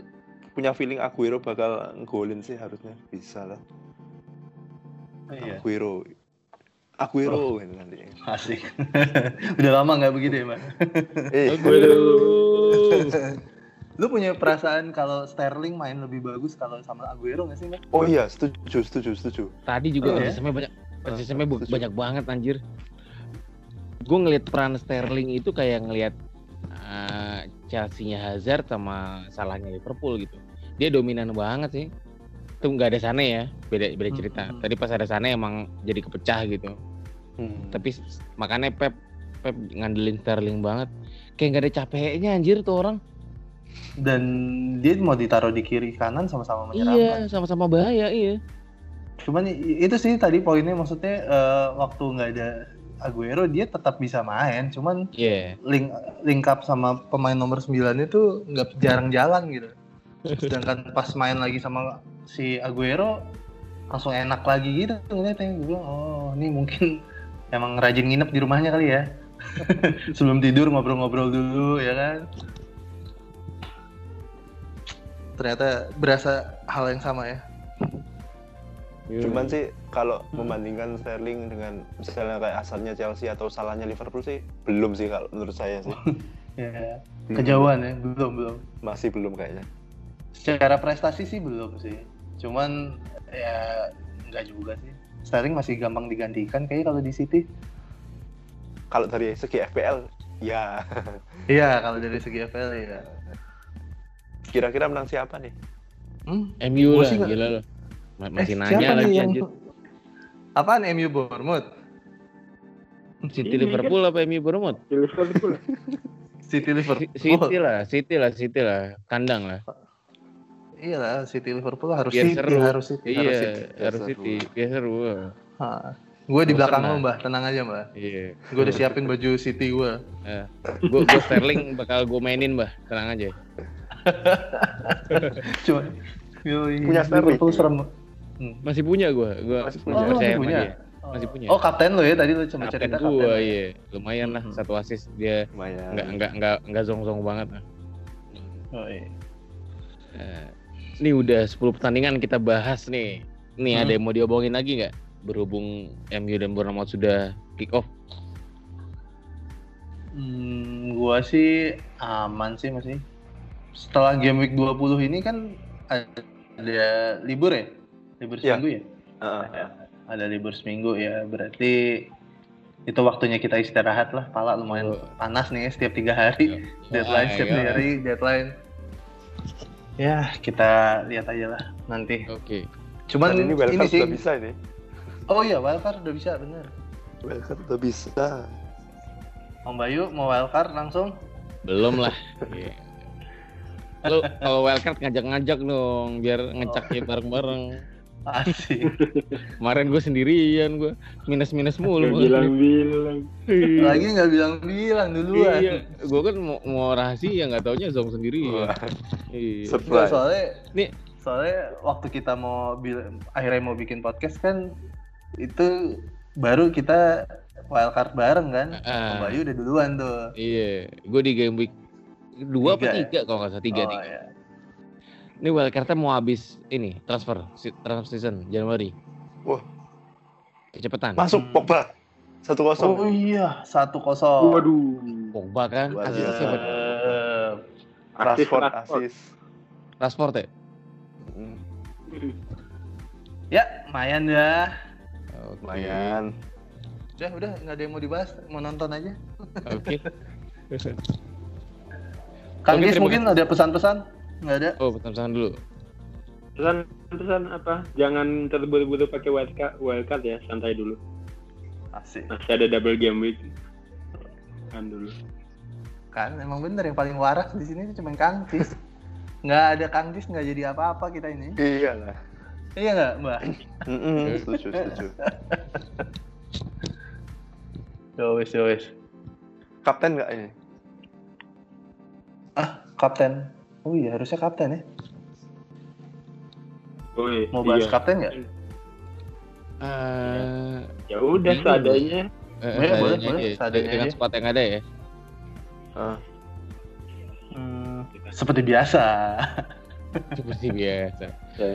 Speaker 3: punya feeling Aguero bakal golin sih harusnya bisa lah
Speaker 4: Iya.
Speaker 3: Aguero Aguero gitu nanti
Speaker 4: Asik. Udah lama nggak begitu ya, Mbak?
Speaker 3: eh
Speaker 4: Lu punya perasaan kalau Sterling main lebih bagus kalau sama Aguero nggak sih, Mbak?
Speaker 3: oh iya setuju setuju setuju
Speaker 1: Tadi juga
Speaker 4: Oh, ya?
Speaker 1: asisnya banyak bu-
Speaker 3: setuju.
Speaker 1: banyak banget anjir. Gue ngeliat peran Sterling itu kayak ngeliat uh, Chelsea-nya Hazard sama salahnya Liverpool gitu. Dia dominan banget sih. Itu nggak ada sana ya, beda beda cerita.
Speaker 4: Hmm.
Speaker 1: Tadi pas ada sana emang jadi kepecah gitu.
Speaker 3: Hmm.
Speaker 1: Tapi makanya Pep Pep ngandelin Sterling banget. Kayak nggak ada capeknya anjir tuh orang.
Speaker 4: Dan dia mau ditaruh di kiri kanan sama-sama menyerang.
Speaker 1: Iya,
Speaker 4: kan?
Speaker 1: sama-sama bahaya iya.
Speaker 4: Cuman itu sih tadi poinnya maksudnya eh, waktu nggak ada Aguero dia tetap bisa main, cuman
Speaker 1: Iya.
Speaker 4: link link up sama pemain nomor 9 itu nggak jarang jalan gitu. Sedangkan pas main lagi sama si Aguero langsung enak lagi gitu ngeliatnya gue bilang oh ini mungkin emang rajin nginep di rumahnya kali ya sebelum tidur ngobrol-ngobrol dulu ya kan ternyata berasa hal yang sama ya.
Speaker 3: Cuman sih kalau membandingkan Sterling dengan misalnya kayak asalnya Chelsea atau salahnya Liverpool sih belum sih kalau menurut saya sih.
Speaker 4: ya kejauhan ya belum belum.
Speaker 3: Masih belum kayaknya.
Speaker 4: secara prestasi sih belum sih. Cuman ya nggak juga sih. Sterling masih gampang digantikan kayak kalau di City.
Speaker 3: Kalau dari segi FPL ya.
Speaker 4: Iya kalau dari segi FPL ya
Speaker 3: kira-kira menang siapa nih?
Speaker 4: hmm?
Speaker 1: MU lah, gila loh.
Speaker 4: Eh,
Speaker 1: Masih
Speaker 4: siapa
Speaker 1: nanya lagi
Speaker 4: yang-
Speaker 1: anjir.
Speaker 4: apaan MU Bournemouth
Speaker 1: City
Speaker 2: Ini
Speaker 1: Liverpool apa MU Bournemouth?
Speaker 2: Liverpool.
Speaker 4: City Liverpool
Speaker 1: City lah, City lah, City lah, kandang lah.
Speaker 4: iya lah City Liverpool harus
Speaker 1: Biar
Speaker 4: City
Speaker 1: seru.
Speaker 4: harus City
Speaker 1: Iya,
Speaker 4: harus City
Speaker 1: harus
Speaker 3: Biar
Speaker 1: City, biar seru.
Speaker 4: gue di belakang lo mbak tenang aja mbak
Speaker 1: Iya.
Speaker 4: gue udah siapin baju City gue
Speaker 1: Gue gue Sterling bakal gue mainin bah, tenang aja.
Speaker 4: cuma yoi,
Speaker 3: Punya.
Speaker 4: Liverpool serem Hmm.
Speaker 1: Masih punya gue, gue
Speaker 3: Masih
Speaker 4: Oh,
Speaker 3: punya.
Speaker 1: percaya
Speaker 4: masih punya?
Speaker 1: dia. Masih punya.
Speaker 4: Oh kapten lo ya tadi lo coba
Speaker 1: Kapten
Speaker 4: cerita
Speaker 1: gue,
Speaker 4: kapten.
Speaker 1: iya, lumayan lah
Speaker 4: Hmm.
Speaker 1: satu assist dia
Speaker 3: Lumayan.
Speaker 1: nggak nggak nggak nggak zong zong banget. lah.
Speaker 4: Oh, iya.
Speaker 1: Eh, Ini udah 10 pertandingan kita bahas nih. Nih
Speaker 4: Hmm.
Speaker 1: ada yang mau diobongin lagi nggak? Berhubung MU dan Bournemouth sudah kick off.
Speaker 4: Hmm, gua sih aman sih masih. Setelah game week 20 ini kan ada libur ya? Libur
Speaker 3: Iya.
Speaker 4: seminggu ya?
Speaker 3: Heeh.
Speaker 4: Ada libur seminggu ya, berarti itu waktunya kita istirahat lah. Pala lumayan
Speaker 1: Oh.
Speaker 4: panas nih ya, setiap tiga hari. deadline
Speaker 1: Ah,
Speaker 4: setiap
Speaker 1: iya.
Speaker 4: hari, deadline. Ya, kita lihat aja lah nanti.
Speaker 1: Oke.
Speaker 4: Cuman
Speaker 3: Dan ini
Speaker 4: ini,
Speaker 3: wildcard
Speaker 4: sih.
Speaker 3: udah bisa ini.
Speaker 4: Oh iya, wildcard udah bisa, bener.
Speaker 3: Wildcard udah bisa.
Speaker 4: Om Bayu mau wildcard langsung?
Speaker 1: Belum lah. Iya. Lu kalau wildcard ngajak-ngajak dong biar ngecaknya bareng-bareng.
Speaker 4: Asik.
Speaker 1: Kemarin gue sendirian gue minus-minus mulu.
Speaker 2: Nggak bilang-bilang.
Speaker 1: Iya.
Speaker 4: Lagi nggak bilang-bilang duluan.
Speaker 1: Iya, gue kan mau, mau rahasia nggak taunya zong sendiri.
Speaker 3: Wah,
Speaker 1: Iya.
Speaker 3: Surprise.
Speaker 4: soalnya
Speaker 1: Nih.
Speaker 4: soalnya waktu kita mau bil- akhirnya mau bikin podcast kan itu baru kita wildcard bareng kan.
Speaker 1: Ah.
Speaker 4: Om Bayu udah duluan tuh.
Speaker 1: Iya, gue di game week dua
Speaker 4: Tiga
Speaker 1: apa
Speaker 4: ya?
Speaker 1: tiga kalau nggak salah tiga
Speaker 4: oh,
Speaker 1: tiga.
Speaker 4: iya.
Speaker 1: Ini wildcardnya mau habis ini transfer transfer season Januari.
Speaker 3: Wah.
Speaker 1: Kecepatan.
Speaker 3: Masuk
Speaker 4: Hmm.
Speaker 3: Pogba. Satu kosong.
Speaker 4: Oh iya, satu kosong.
Speaker 2: Waduh.
Speaker 1: Pogba kan,
Speaker 3: biasa.
Speaker 1: siapa?
Speaker 4: Eh,
Speaker 3: Rashford
Speaker 2: Rashford.
Speaker 3: asis.
Speaker 1: Rashford ya?
Speaker 3: Hmm,
Speaker 4: ya, lumayan.
Speaker 1: Oke.
Speaker 3: Lumayan.
Speaker 4: Udah, udah nggak ada yang mau dibahas, mau nonton aja.
Speaker 1: Oke.
Speaker 4: Kang Gis mungkin ada pesan-pesan? Nggak ada.
Speaker 1: Oh, pesan-pesan dulu.
Speaker 2: Pesan-pesan apa? Jangan terburu-buru pakai wildcard, wildcard ya, santai dulu.
Speaker 4: Asik.
Speaker 2: Masih ada double game week. Kan dulu.
Speaker 4: Kan emang bener yang paling waras di sini cuma Kang Cis. nggak ada Kang Cis nggak jadi apa-apa kita ini.
Speaker 3: Iyalah.
Speaker 4: Iya nggak, Mbak?
Speaker 3: Setuju, setuju.
Speaker 4: Yowes, yowes.
Speaker 3: Kapten nggak ini?
Speaker 4: Ah, kapten. Oh iya, harusnya kapten ya.
Speaker 2: Woi,
Speaker 4: Mau bahas
Speaker 2: iya.
Speaker 4: kapten nggak?
Speaker 1: Eh,
Speaker 2: Ya udah
Speaker 1: Bingung.
Speaker 2: seadanya.
Speaker 1: Eh,
Speaker 4: Boleh, boleh,
Speaker 1: seadanya
Speaker 4: boleh,
Speaker 1: aja.
Speaker 4: seadanya
Speaker 1: Dengan
Speaker 4: aja.
Speaker 1: squad yang ada ya.
Speaker 3: Ah,
Speaker 4: Hmm, seperti biasa.
Speaker 1: Seperti biasa.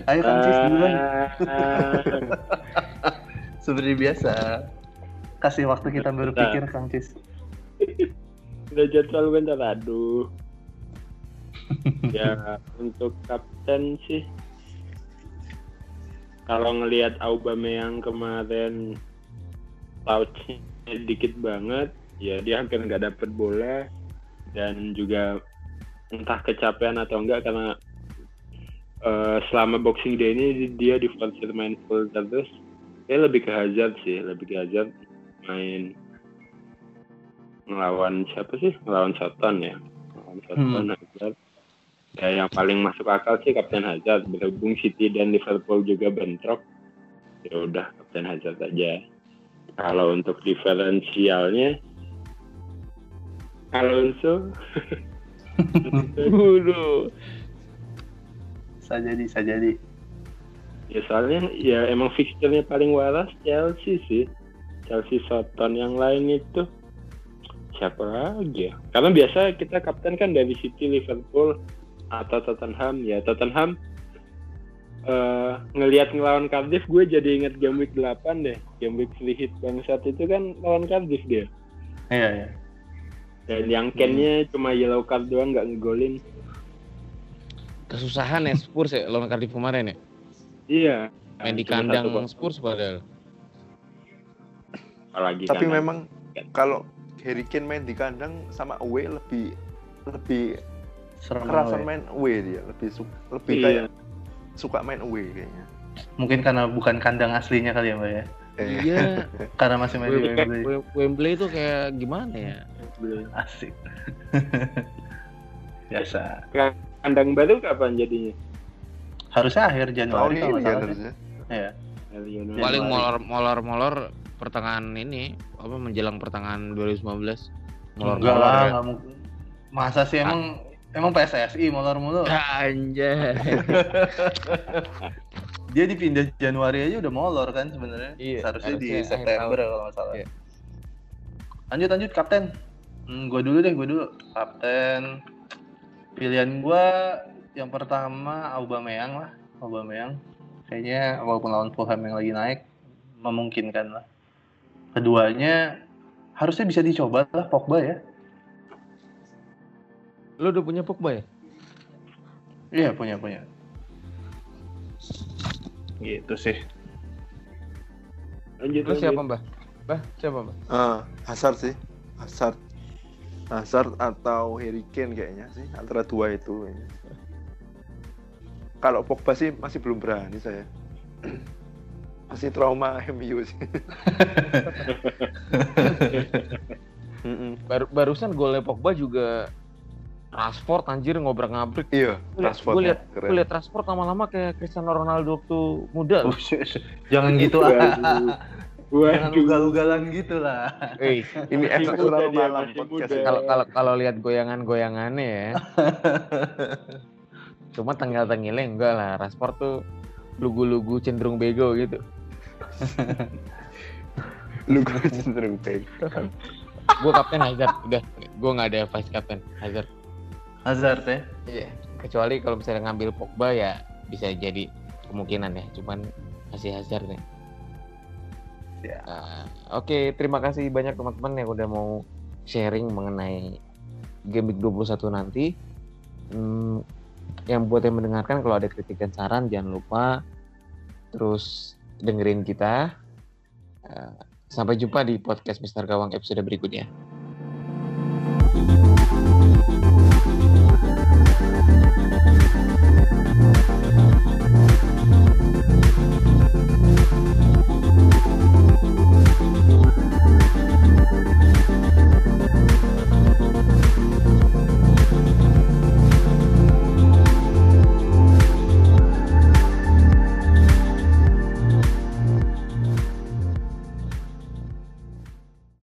Speaker 4: Ayo, Kang Cis, duluan.
Speaker 2: Ah,
Speaker 4: Seperti biasa. Kasih waktu kita berpikir, Kang Cis.
Speaker 2: Udah jadwal bentar, aduh. Ya, untuk kapten sih. Kalau ngelihat Aubameyang kemarin touch dikit banget, ya dia hampir nggak dapet bola dan juga entah kecapean atau enggak karena eh, selama Boxing Day ini dia diforsir main full terus. Dia lebih ke Hazard sih, lebih ke Hazard main ngelawan siapa sih? Ngelawan Soton ya. Ngelawan Soton Hazard. Ya yang paling masuk akal sih Kapten Hazard. Berhubung City dan Liverpool juga bentrok. Ya udah Kapten Hazard aja. Kalau untuk diferensialnya Alonso
Speaker 1: Waduh.
Speaker 4: Bisa jadi, bisa jadi.
Speaker 2: ya soalnya ya emang fixture-nya paling waras Chelsea sih. Chelsea Soton yang lain itu siapa lagi ya? Karena biasa kita kapten kan dari City, Liverpool atau Tottenham ya. Tottenham eh ngelihat ngelawan Cardiff gue jadi inget game week 8 deh. Game week free hit bangsat itu kan lawan Cardiff dia.
Speaker 4: Iya, iya.
Speaker 2: Dan yang Ken-nya cuma yellow card doang nggak ngegolin.
Speaker 1: Kesusahan ya Spurs ya lawan Cardiff kemarin ya.
Speaker 2: Iya.
Speaker 1: Main di kandang. Spurs padahal.
Speaker 2: Apalagi
Speaker 3: tapi
Speaker 2: kandang.
Speaker 3: memang kalau Harry Kane main di kandang sama away lebih lebih
Speaker 4: Serem
Speaker 3: kerasan
Speaker 4: away.
Speaker 3: main away dia, lebih su- lebih
Speaker 2: Iya.
Speaker 3: kayak suka main away kayaknya.
Speaker 4: Mungkin karena bukan kandang aslinya kali ya, Mbak ya.
Speaker 3: Eh,
Speaker 1: Iya.
Speaker 4: Karena masih main di
Speaker 1: Wembley,
Speaker 4: Wembley.
Speaker 1: Wem- Wembley itu kayak gimana ya?
Speaker 4: Asik. Biasa.
Speaker 2: Kandang baru kapan jadinya?
Speaker 4: Harusnya akhir Januari kalau
Speaker 3: ini kan harusnya.
Speaker 4: Iya.
Speaker 2: Januari.
Speaker 1: Paling molor molor molor pertengahan ini apa menjelang pertengahan 2019. Molor
Speaker 4: Enggak
Speaker 1: molor ya.
Speaker 4: Masa sih emang emang PSSI molor mulu.
Speaker 1: Anjay.
Speaker 4: Dia dipindah Januari aja udah molor kan sebenarnya.
Speaker 1: Iya,
Speaker 4: Seharusnya di September kalau nggak salah.
Speaker 1: Iya.
Speaker 4: Lanjut lanjut kapten. Hmm, gue dulu deh, gue dulu. Kapten. Pilihan gue yang pertama Aubameyang lah, Aubameyang. Kayaknya walaupun lawan Fulham yang lagi naik memungkinkan lah. Keduanya harusnya bisa dicoba lah Pogba ya.
Speaker 1: Lu udah punya Pogba ya?
Speaker 4: Iya punya punya. Gitu sih.
Speaker 2: Lanjut, lanjut.
Speaker 1: siapa, Mbah? Mbah, siapa, Mbah?
Speaker 3: Ah, Hazard sih. Hazard. Hazard atau Harry Kane kayaknya sih antara dua itu. Kalau Pogba sih masih belum berani saya. masih trauma MU sih. Mm-mm.
Speaker 1: Baru, barusan golnya Pogba juga Rashford anjir ngobrak-ngabrik.
Speaker 3: Iya,
Speaker 1: Gue
Speaker 3: Rashford
Speaker 1: liat,
Speaker 3: ya, keren.
Speaker 1: gue liat Rashford lama-lama kayak Cristiano Ronaldo waktu muda. loh.
Speaker 4: Jangan gitu lah. Jangan ugal-ugalan gitu lah.
Speaker 1: Eh,
Speaker 3: Ini efek terlalu malam podcast
Speaker 1: kalau kalau kalau lihat goyangan-goyangannya ya. Cuma tengil-tengilnya enggak lah. Rashford tuh lugu-lugu cenderung bego gitu.
Speaker 3: Lu gue cenderung baik.
Speaker 1: Gue kapten Hazard, udah. Gue nggak ada vice captain Hazard.
Speaker 4: Hazard ya.
Speaker 1: Iya. Kecuali kalau misalnya ngambil Pogba ya bisa jadi kemungkinan ya. Cuman masih Hazard nih.
Speaker 4: Ya.
Speaker 1: Ah, Oke, terima kasih banyak teman-teman yang udah mau sharing mengenai game week 21 nanti. Hmm, yang buat yang mendengarkan kalau ada kritik dan saran jangan lupa terus dengerin kita. Ah, sampai jumpa di podcast Mister Gawang episode berikutnya.